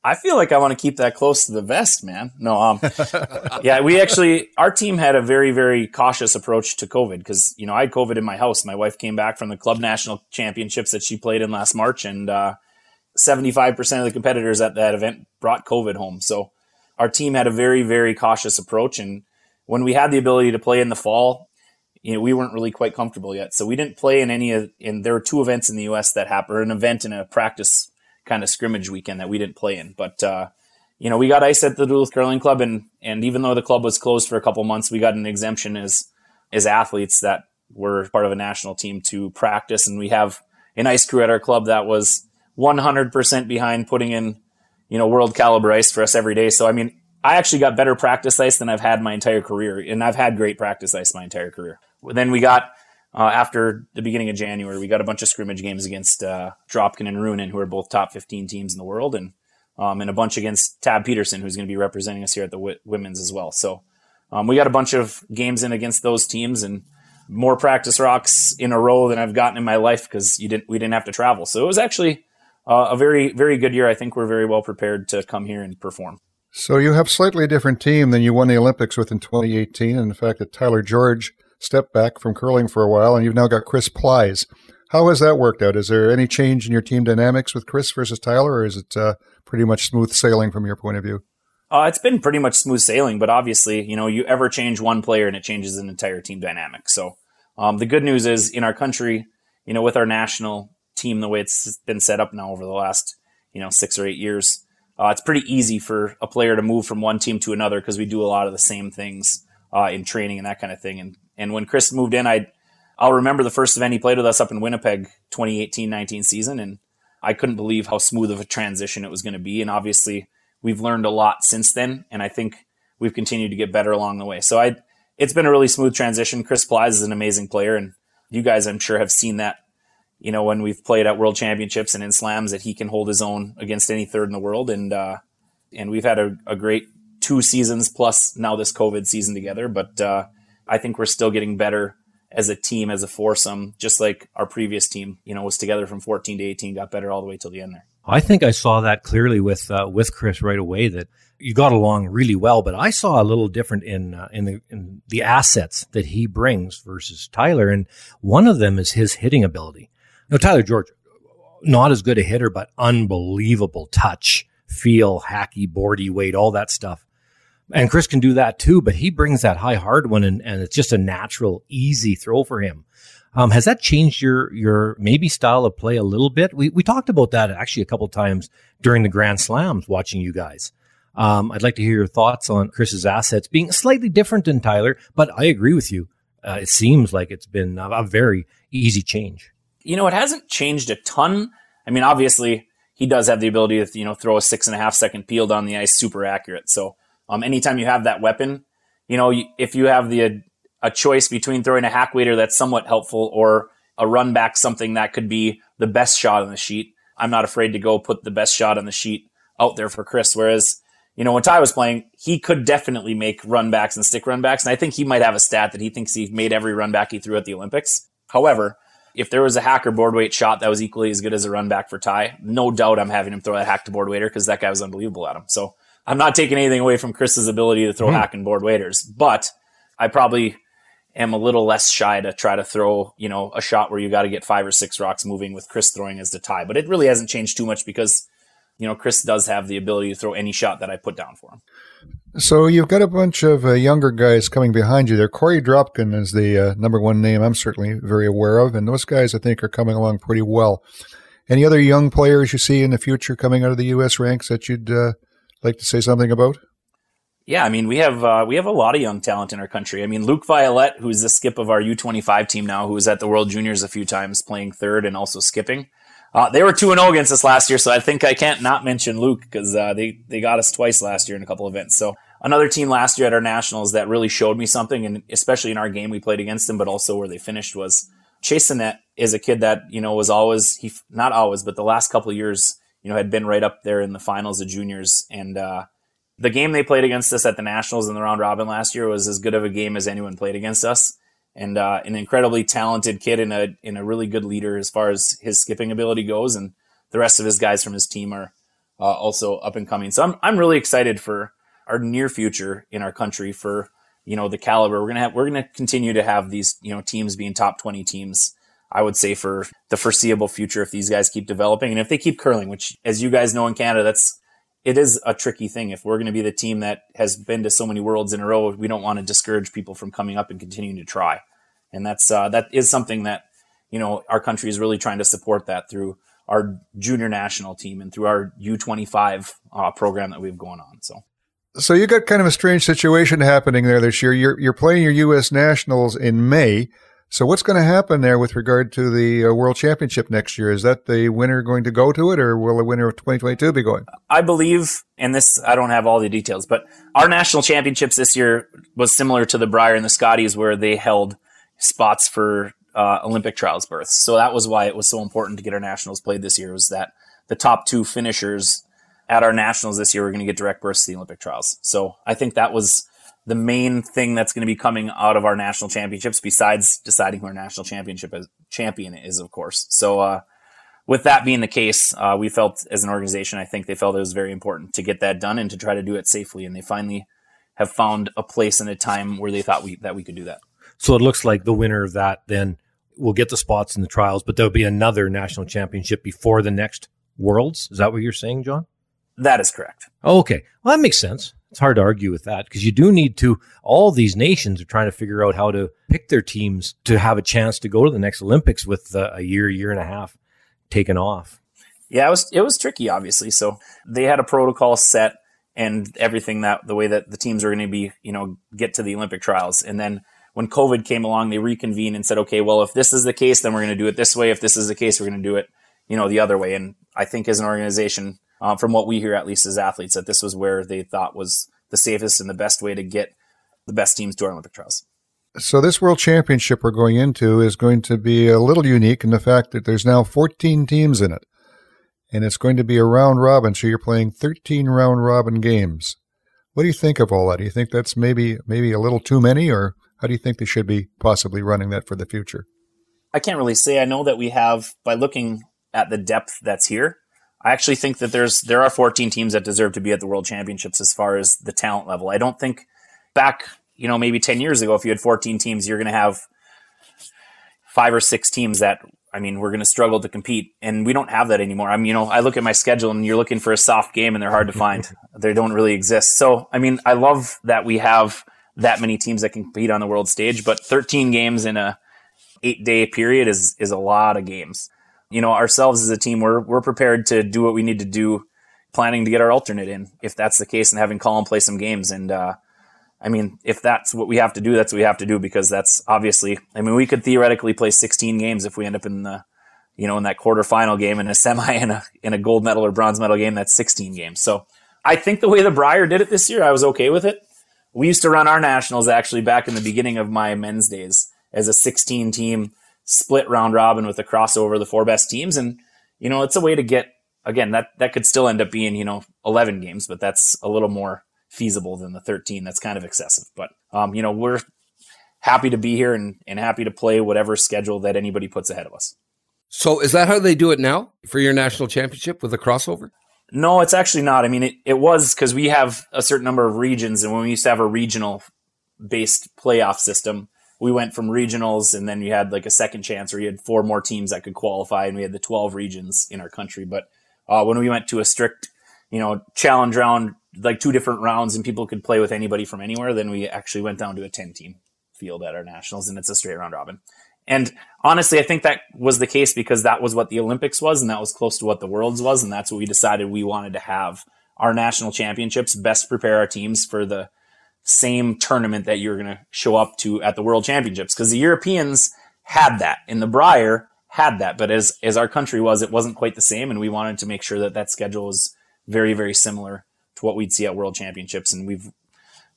I feel like I want to keep that close to the vest, man. No, um, <laughs> yeah, we actually, our team had a very, very cautious approach to COVID because, you know, I had COVID in my house. My wife came back from the club national championships that she played in last March, and uh, 75% of the competitors at that event brought COVID home. So our team had a very, very cautious approach. And when we had the ability to play in the fall, you know, we weren't really quite comfortable yet. So we didn't play in any of, in, there were two events in the U.S. that happened, or an event and a practice kind of scrimmage weekend that we didn't play in. But, uh, you know, we got ice at the Duluth Curling Club, and and even though the club was closed for a couple months, we got an exemption as as athletes that were part of a national team to practice, and we have an ice crew at our club that was 100% behind putting in, you know, world caliber ice for us every day. So I mean, I actually got better practice ice than I've had my entire career, and I've had great practice ice my entire career. Then we got uh, after the beginning of January, we got a bunch of scrimmage games against uh, Dropkin and Ruohonen, who are both top 15 teams in the world, and um, and a bunch against Tab Peterson, who's going to be representing us here at the w- women's as well. So um, we got a bunch of games in against those teams and more practice rocks in a row than I've gotten in my life because you didn't we didn't have to travel. So it was actually uh, a very very good year. I think we're very well prepared to come here and perform. So, you have slightly different team than you won the Olympics with in 2018, and the fact that Tyler George stepped back from curling for a while, and you've now got Chris Plys. How has that worked out? Is there any change in your team dynamics with Chris versus Tyler, or is it uh, pretty much smooth sailing from your point of view? Uh, it's been pretty much smooth sailing, but obviously, you know, you ever change one player and it changes an entire team dynamic. So um, the good news is in our country, you know, with our national team, the way it's been set up now over the last, you know, six or eight years, uh, it's pretty easy for a player to move from one team to another because we do a lot of the same things uh, in training and that kind of thing. And and when Chris moved in, I I'll remember the first event he played with us up in Winnipeg, 2018-19 season, and I couldn't believe how smooth of a transition it was going to be. And obviously, we've learned a lot since then, and I think we've continued to get better along the way. So I, it's been a really smooth transition. Chris Plys is an amazing player, and you guys, I'm sure, have seen that. You know, when we've played at World Championships and in slams, that he can hold his own against any third in the world, and uh, and we've had a, a great two seasons plus now this COVID season together. But uh, I think we're still getting better as a team, as a foursome, just like our previous team. You know, was together from 14 to 18, got better all the way till the end there. I think I saw that clearly with uh, with Chris right away that you got along really well, but I saw a little different in uh, in the in the assets that he brings versus Tyler, and one of them is his hitting ability. Now, Tyler George, not as good a hitter, but unbelievable touch, feel, hacky, boardy, weight, all that stuff. And Chris can do that too, but he brings that high hard one, and, and it's just a natural, easy throw for him. Um, has that changed your your maybe style of play a little bit? We we talked about that actually a couple times during the Grand Slams, watching you guys. Um, I'd like to hear your thoughts on Chris's assets being slightly different than Tyler, but I agree with you. Uh, it seems like it's been a, a very easy change. You know, it hasn't changed a ton. I mean, obviously, he does have the ability to you know throw a six and a half second peel down the ice, super accurate. So, um, anytime you have that weapon, you know, if you have the a choice between throwing a hack waiter that's somewhat helpful or a run back something that could be the best shot on the sheet. I'm not afraid to go put the best shot on the sheet out there for Chris. Whereas, you know, when Ty was playing, he could definitely make run backs and stick run backs. And I think he might have a stat that he thinks he made every run back he threw at the Olympics. However, if there was a hack or board weight shot that was equally as good as a run back for Ty, no doubt I'm having him throw that hack to board waiter because that guy was unbelievable at him. So I'm not taking anything away from Chris's ability to throw mm. hack and board waiters, but I probably am a little less shy to try to throw, you know, a shot where you got to get five or six rocks moving with Chris throwing as the tie. But it really hasn't changed too much because you know, Chris does have the ability to throw any shot that I put down for him. So you've got a bunch of uh, younger guys coming behind you there. Korey Dropkin is the uh, number one name I'm certainly very aware of, and those guys I think are coming along pretty well. Any other young players you see in the future coming out of the U.S. ranks that you'd uh, like to say something about? Yeah, I mean we have uh, we have a lot of young talent in our country. I mean Luke Violette, who's the skip of our U25 team now, who was at the World Juniors a few times, playing third and also skipping. Uh, they were two and zero oh against us last year, so I think I can't not mention Luke because uh, they they got us twice last year in a couple events. So another team last year at our nationals that really showed me something, and especially in our game we played against them, but also where they finished was Chase Sinnett is a kid that you know was always he not always, but the last couple years you know had been right up there in the finals of juniors, and uh, the game they played against us at the nationals in the round robin last year was as good of a game as anyone played against us and uh, an incredibly talented kid and a and a really good leader as far as his skipping ability goes. And the rest of his guys from his team are uh, also up and coming. So I'm I'm really excited for our near future in our country for you know the caliber we're gonna have. We're gonna continue to have these you know teams being top 20 teams. I would say for the foreseeable future if these guys keep developing and if they keep curling, which as you guys know in Canada, that's it is a tricky thing. If we're going to be the team that has been to so many worlds in a row, we don't want to discourage people from coming up and continuing to try and that's uh, that is something that you know our country is really trying to support that through our junior national team and through our U25 uh, program that we have going on. So. So you got kind of a strange situation happening there this year. You're you're playing your U.S. Nationals in May. So what's going to happen there with regard to the uh, World Championship next year? Is that the winner going to go to it, or will the winner of 2022 be going? I believe, and this I don't have all the details, but our national championships this year was similar to the Brier and the Scotties, where they held spots for uh, Olympic trials berths. So that was why it was so important to get our nationals played this year. Was that the top two finishers at our nationals this year were going to get direct berths to the Olympic trials. So I think that was the main thing that's going to be coming out of our national championships, besides deciding who our national championship is, champion is, of course. So uh, with that being the case, uh, we felt as an organization, I think they felt it was very important to get that done and to try to do it safely. And they finally have found a place and a time where they thought we that we could do that. So it looks like the winner of that then will get the spots in the trials, but there'll be another national championship before the next Worlds. Is that what you're saying, John? That is correct. Oh, okay. Well, that makes sense. It's hard to argue with that because you do need to. All these nations are trying to figure out how to pick their teams to have a chance to go to the next Olympics with uh, a year, year and a half taken off. Yeah, it was it was tricky, obviously. So they had a protocol set and everything that the way that the teams are going to be, you know, get to the Olympic trials, and then when COVID came along, they reconvened and said, okay, well, if this is the case, then we're going to do it this way. If this is the case, we're going to do it, you know, the other way. And I think as an organization, um, from what we hear, at least as athletes, that this was where they thought was the safest and the best way to get the best teams to our Olympic trials. So this World Championship we're going into is going to be a little unique in the fact that there's now 14 teams in it. And it's going to be a round robin, so you're playing 13 round robin games. What do you think of all that? Do you think that's maybe maybe a little too many or how do you think they should be possibly running that for the future? I can't really say. I know that we have by looking at the depth that's here. I actually think that there's there are 14 teams that deserve to be at the World Championships as far as the talent level. I don't think back, you know, maybe 10 years ago, if you had 14 teams, you're going to have five or six teams that I mean, we're going to struggle to compete, and we don't have that anymore. I mean, you know, I look at my schedule, and you're looking for a soft game, and they're hard to find. <laughs> they don't really exist. So, I mean, I love that we have that many teams that can compete on the world stage, but 13 games in a eight day period is is a lot of games. You know, ourselves as a team, we're we're prepared to do what we need to do, planning to get our alternate in if that's the case, and having Colin play some games. And uh, I mean, if that's what we have to do, that's what we have to do because that's obviously. I mean, we could theoretically play 16 games if we end up in the, you know, in that quarterfinal game in a semi <laughs> in a in a gold medal or bronze medal game. That's 16 games. So I think the way the Brier did it this year, I was okay with it we used to run our nationals actually back in the beginning of my men's days as a 16 team split round robin with a crossover the four best teams and you know it's a way to get again, that that could still end up being you know 11 games, but that's a little more feasible than the 13. That's kind of excessive, but um, you know we're happy to be here and, and happy to play whatever schedule that anybody puts ahead of us. So is that how they do it now for your national championship with a crossover? No, it's actually not. I mean, it, it was because we have a certain number of regions, and when we used to have a regional based playoff system, we went from regionals and then you had like a second chance where you had four more teams that could qualify and we had the 12 regions in our country. But uh, when we went to a strict, you know, challenge round, like two different rounds and people could play with anybody from anywhere, then we actually went down to a 10 team field at our nationals and it's a straight round robin. And honestly, I think that was the case because that was what the Olympics was and that was close to what the Worlds was. And that's what we decided we wanted to have our national championships, best prepare our teams for the same tournament that you're going to show up to at the World Championships because the Europeans had that in the Brier had that, but as as our country was, it wasn't quite the same, and we wanted to make sure that that schedule was very very similar to what we'd see at World Championships, and we've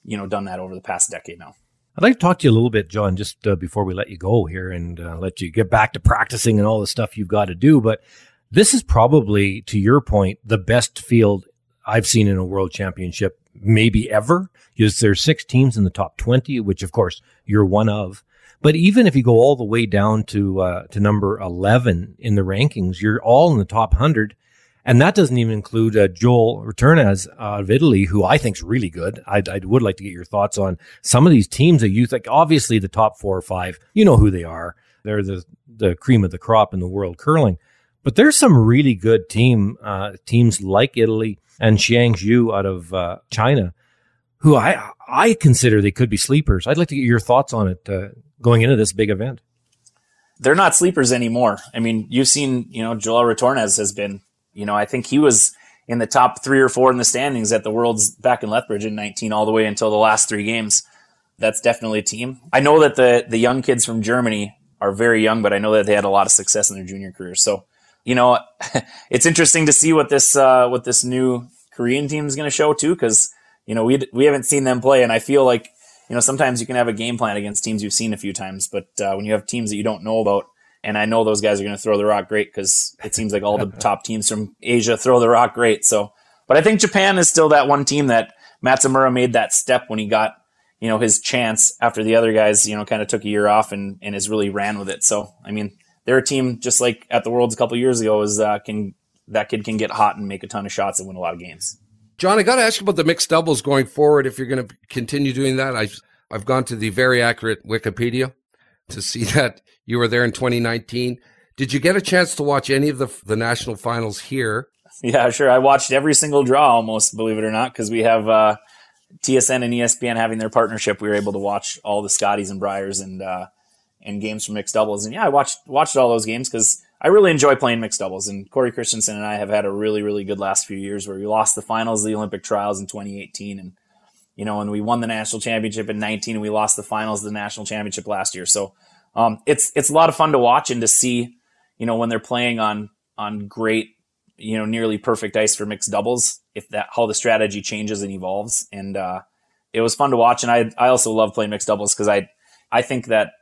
you know done that over the past decade now. I'd like to talk to you a little bit, John, just uh, before we let you go here and uh, let you get back to practicing and all the stuff you've got to do. But this is probably, to your point, the best field I've seen in a world championship, maybe ever. Because there's six teams in the top 20, which of course you're one of. But even if you go all the way down to uh, to number 11 in the rankings, you're all in the top 100. And that doesn't even include uh, Joel Retornaz uh, of Italy, who I think is really good. I, I would like to get your thoughts on some of these teams that you think, obviously the top four or five, you know who they are. They're the, the cream of the crop in the world curling. But there's some really good team uh, teams like Italy and Xiangju out of uh, China, who I I consider they could be sleepers. I'd like to get your thoughts on it uh, going into this big event. They're not sleepers anymore. I mean, you've seen, you know, Joel Retornaz has been, you know, I think he was in the top three or four in the standings at the Worlds back in Lethbridge in 19 all the way until the last three games. That's definitely a team. I know that the the young kids from Germany are very young, but I know that they had a lot of success in their junior careers. So you know, <laughs> it's interesting to see what this uh, what this new Korean team is going to show too, because you know we we haven't seen them play, and I feel like you know sometimes you can have a game plan against teams you've seen a few times, but uh, when you have teams that you don't know about, and I know those guys are going to throw the rock great because it seems like all the <laughs> top teams from Asia throw the rock great. So, but I think Japan is still that one team that Matsumura made that step when he got you know his chance after the other guys you know kind of took a year off and and has really ran with it. So I mean they're a team just like at the Worlds a couple years ago is uh, can that kid can get hot and make a ton of shots and win a lot of games. John, I got to ask you about the mixed doubles going forward. If you're going to continue doing that, I've I've gone to the very accurate Wikipedia to see <laughs> that you were there in 2019. Did you get a chance to watch any of the the national finals here? Yeah, sure. I watched every single draw almost, believe it or not, because we have uh, TSN and ESPN having their partnership. We were able to watch all the Scotties and Briers and uh, and games for mixed doubles. And yeah, I watched watched all those games because I really enjoy playing mixed doubles. And Cory Christensen and I have had a really really good last few years where we lost the finals of the Olympic trials in 2018, and you know, and we won the national championship in 19, and we lost the finals of the national championship last year. So um, it's it's a lot of fun to watch and to see, you know, when they're playing on on great, you know, nearly perfect ice for mixed doubles. If that how the strategy changes and evolves, and uh, it was fun to watch. And I I also love playing mixed doubles because I I think that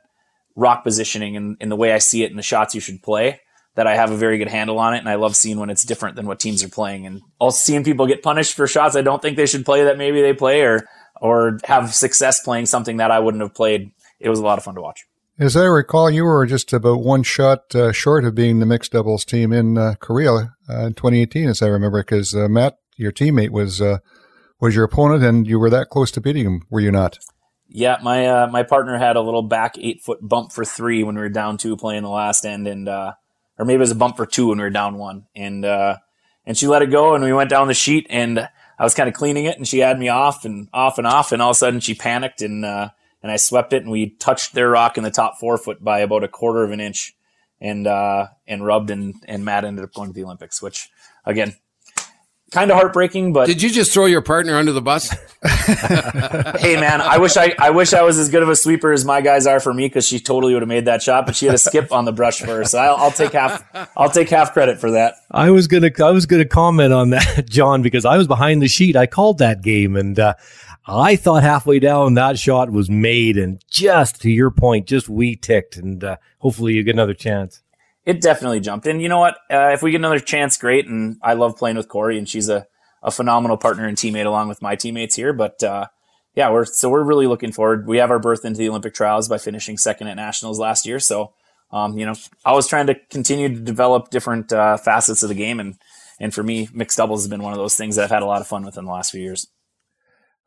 rock positioning and, in the way I see it in the shots you should play that I have a very good handle on it. And I love seeing when it's different than what teams are playing and also seeing people get punished for shots I don't think they should play that maybe they play or, or have success playing something that I wouldn't have played. It was a lot of fun to watch. As I recall, you were just about one shot uh, short of being the mixed doubles team in uh, Korea uh, in 2018, as I remember, because uh, Matt, your teammate, was uh, was your opponent, and you were that close to beating him, were you not? Yeah, my uh, my partner had a little back eight foot bump for three when we were down two playing the last end, and uh, or maybe it was a bump for two when we were down one, and uh, and she let it go, and we went down the sheet, and I was kind of cleaning it, and she had me off and off and off, and all of a sudden she panicked, and uh, and I swept it, and we touched their rock in the top four foot by about a quarter of an inch, and uh, and rubbed, and and Matt ended up going to the Olympics, which again kind of heartbreaking. But did you just throw your partner under the bus? <laughs> hey man, I wish I I wish I was as good of a sweeper as my guys are for me because she totally would have made that shot, but she had a skip on the brush first. So I'll, I'll, take half I'll take half credit for that. I was gonna I was gonna comment on that, <laughs> John, because I was behind the sheet. I called that game and. Uh, I thought halfway down that shot was made, and just to your point, just we ticked, and uh, hopefully you get another chance. It definitely jumped. And you know what? Uh, if we get another chance, great. And I love playing with Cory, and she's a, a phenomenal partner and teammate along with my teammates here. But uh, yeah, we're so we're really looking forward. We have our berth into the Olympic trials by finishing second at nationals last year. So um, you know, I was trying to continue to develop different uh, facets of the game, and and for me, mixed doubles has been one of those things that I've had a lot of fun with in the last few years.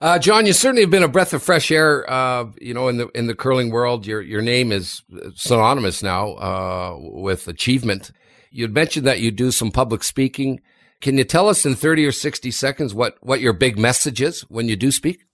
Uh, John, you certainly have been a breath of fresh air. Uh, you know, in the in the curling world, your your name is synonymous now uh, with achievement. You'd mentioned that you do some public speaking. Can you tell us in thirty or sixty seconds what what your big message is when you do speak?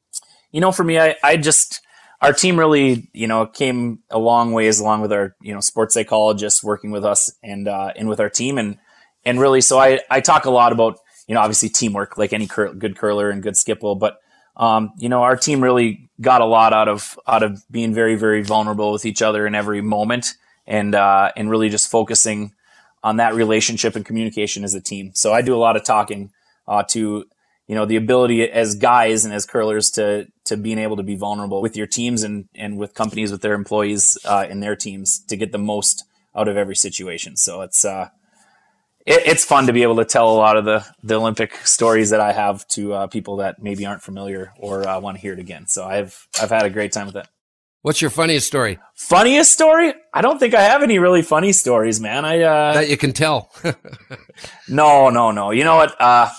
You know, for me, I I just our team really, you know, came a long ways along with our, you know, sports psychologists working with us and uh, and with our team, and and really, so I I talk a lot about, you know, obviously teamwork, like any cur- good curler and good skipple, but um, you know, our team really got a lot out of out of being very very vulnerable with each other in every moment, and uh, and really just focusing on that relationship and communication as a team. So I do a lot of talking uh, to you know the ability as guys and as curlers to to being able to be vulnerable with your teams and and with companies with their employees uh, and their teams to get the most out of every situation. So it's uh, it, it's fun to be able to tell a lot of the the Olympic stories that I have to uh, people that maybe aren't familiar or uh, want to hear it again. So I've I've had a great time with it. What's your funniest story? Funniest story? I don't think I have any really funny stories, man. I uh, that you can tell. <laughs> no, no, no. You know what? Uh,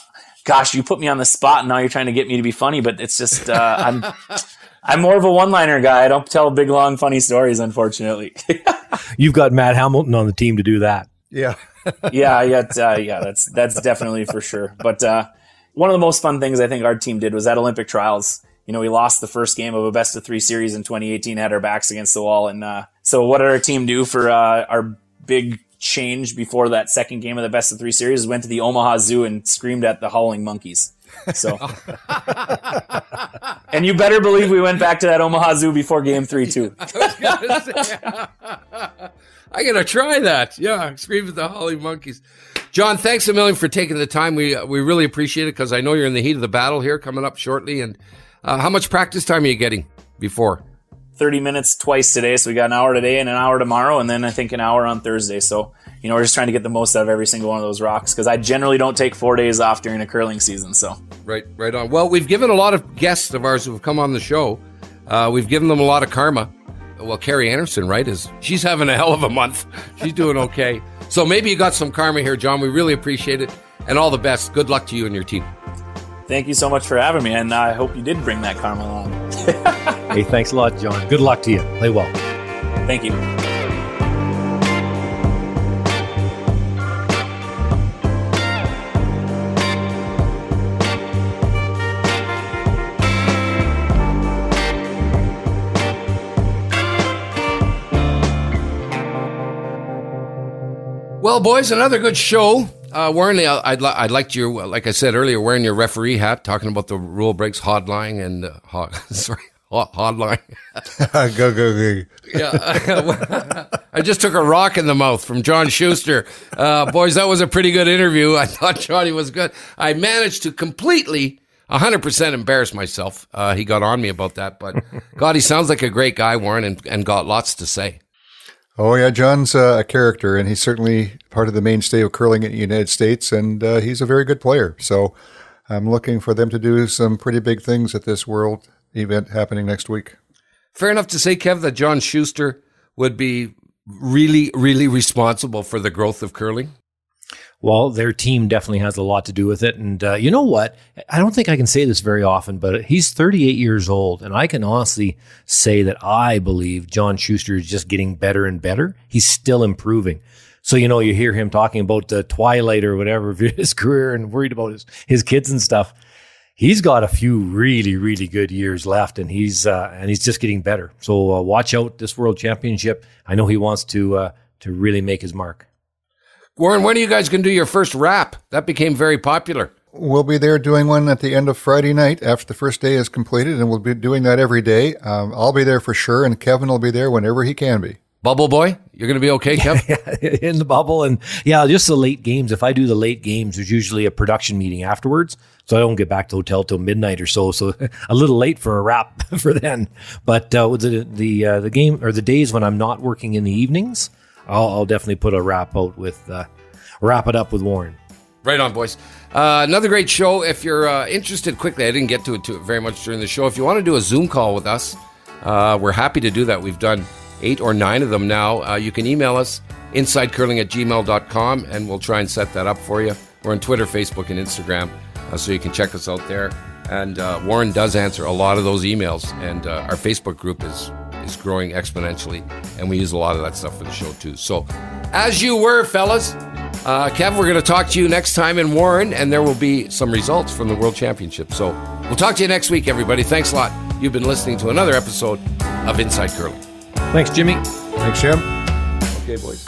gosh, you put me on the spot and now you're trying to get me to be funny, but it's just, uh, I'm, <laughs> I'm more of a one-liner guy. I don't tell big, long, funny stories, unfortunately. <laughs> You've got Matt Hamilton on the team to do that. Yeah. <laughs> yeah, got, uh, yeah, that's, that's definitely for sure. But, uh, one of the most fun things I think our team did was at Olympic trials. You know, we lost the first game of a best of three series in 2018, had our backs against the wall. And, uh, so what did our team do for, uh, our big change before that second game of the best of three series went to the Omaha Zoo and screamed at the howling monkeys. So, <laughs> and you better believe we went back to that Omaha Zoo before game three too. <laughs> I gotta try that. Yeah, scream at the Holly monkeys. John, thanks a million for taking the time. We uh, we really appreciate it because I know you're in the heat of the battle here, coming up shortly. And uh, how much practice time are you getting before? 30 minutes twice today. So we got an hour today and an hour tomorrow, and then I think an hour on Thursday. So, you know, we're just trying to get the most out of every single one of those rocks because I generally don't take four days off during a curling season. So, right, right on. Well, we've given a lot of guests of ours who have come on the show, uh, we've given them a lot of karma. Well, Kerri Einarson, right, is she's having a hell of a month. She's doing okay. So maybe you got some karma here, John. We really appreciate it. And all the best. Good luck to you and your team. Thank you so much for having me, and I hope you did bring that karma along. <laughs> hey, thanks a lot, John. Good luck to you. Play well. Thank you. Well, boys, another good show. Uh, Warren, I'd, li- I'd like you, like I said earlier, wearing your referee hat, talking about the rule breaks, hotline, and uh, hot, <laughs> sorry, hot, hotline. <laughs> go, go, go. yeah. <laughs> I just took a rock in the mouth from John Shuster. Uh, boys, that was a pretty good interview. I thought Johnny was good. I managed to completely 100% embarrass myself. Uh, he got on me about that, but God, he sounds like a great guy, Warren, and, and got lots to say. Oh yeah, John's uh, a character, and he's certainly part of the mainstay of curling in the United States, and uh, he's a very good player. So I'm looking for them to do some pretty big things at this World event happening next week. Fair enough to say, Kev, that John Shuster would be really, really responsible for the growth of curling. Well, their team definitely has a lot to do with it. And uh, you know what? I don't think I can say this very often, but he's 38 years old. And I can honestly say that I believe John Shuster is just getting better and better. He's still improving. So, you know, you hear him talking about the twilight or whatever <laughs> of his career and worried about his, his kids and stuff. He's got a few really, really good years left, and he's uh, and he's just getting better. So uh, watch out this World Championship. I know he wants to uh, to really make his mark. Warren, when are you guys going to do your first rap? That became very popular. We'll be there doing one at the end of Friday night after the first day is completed, and we'll be doing that every day. Um, I'll be there for sure, and Kevin will be there whenever he can be. Bubble boy, you're going to be okay, Kevin? <laughs> in the bubble, and yeah, just the late games. If I do the late games, there's usually a production meeting afterwards, so I don't get back to the hotel till midnight or so. So <laughs> a little late for a wrap <laughs> for then. But uh, the the uh, the game or the days when I'm not working in the evenings, I'll, I'll definitely put a wrap out with uh, wrap it up with Warren. Right on, boys. Uh, another great show. If you're uh, interested, quickly, I didn't get to it very much during the show. If you want to do a Zoom call with us, uh, we're happy to do that. We've done eight or nine of them now. Uh, you can email us insidecurling at gmail.com and we'll try and set that up for you. We're on Twitter, Facebook, and Instagram, uh, so you can check us out there. And uh, Warren does answer a lot of those emails, and our Facebook group is is growing exponentially, and we use a lot of that stuff for the show too. So, as you were, fellas, uh, Kev, we're going to talk to you next time in Warren, and there will be some results from the World Championship. So, we'll talk to you next week, everybody. Thanks a lot. You've been listening to another episode of Inside Curling. Thanks, Jimmy. Thanks, Jim. Okay, boys.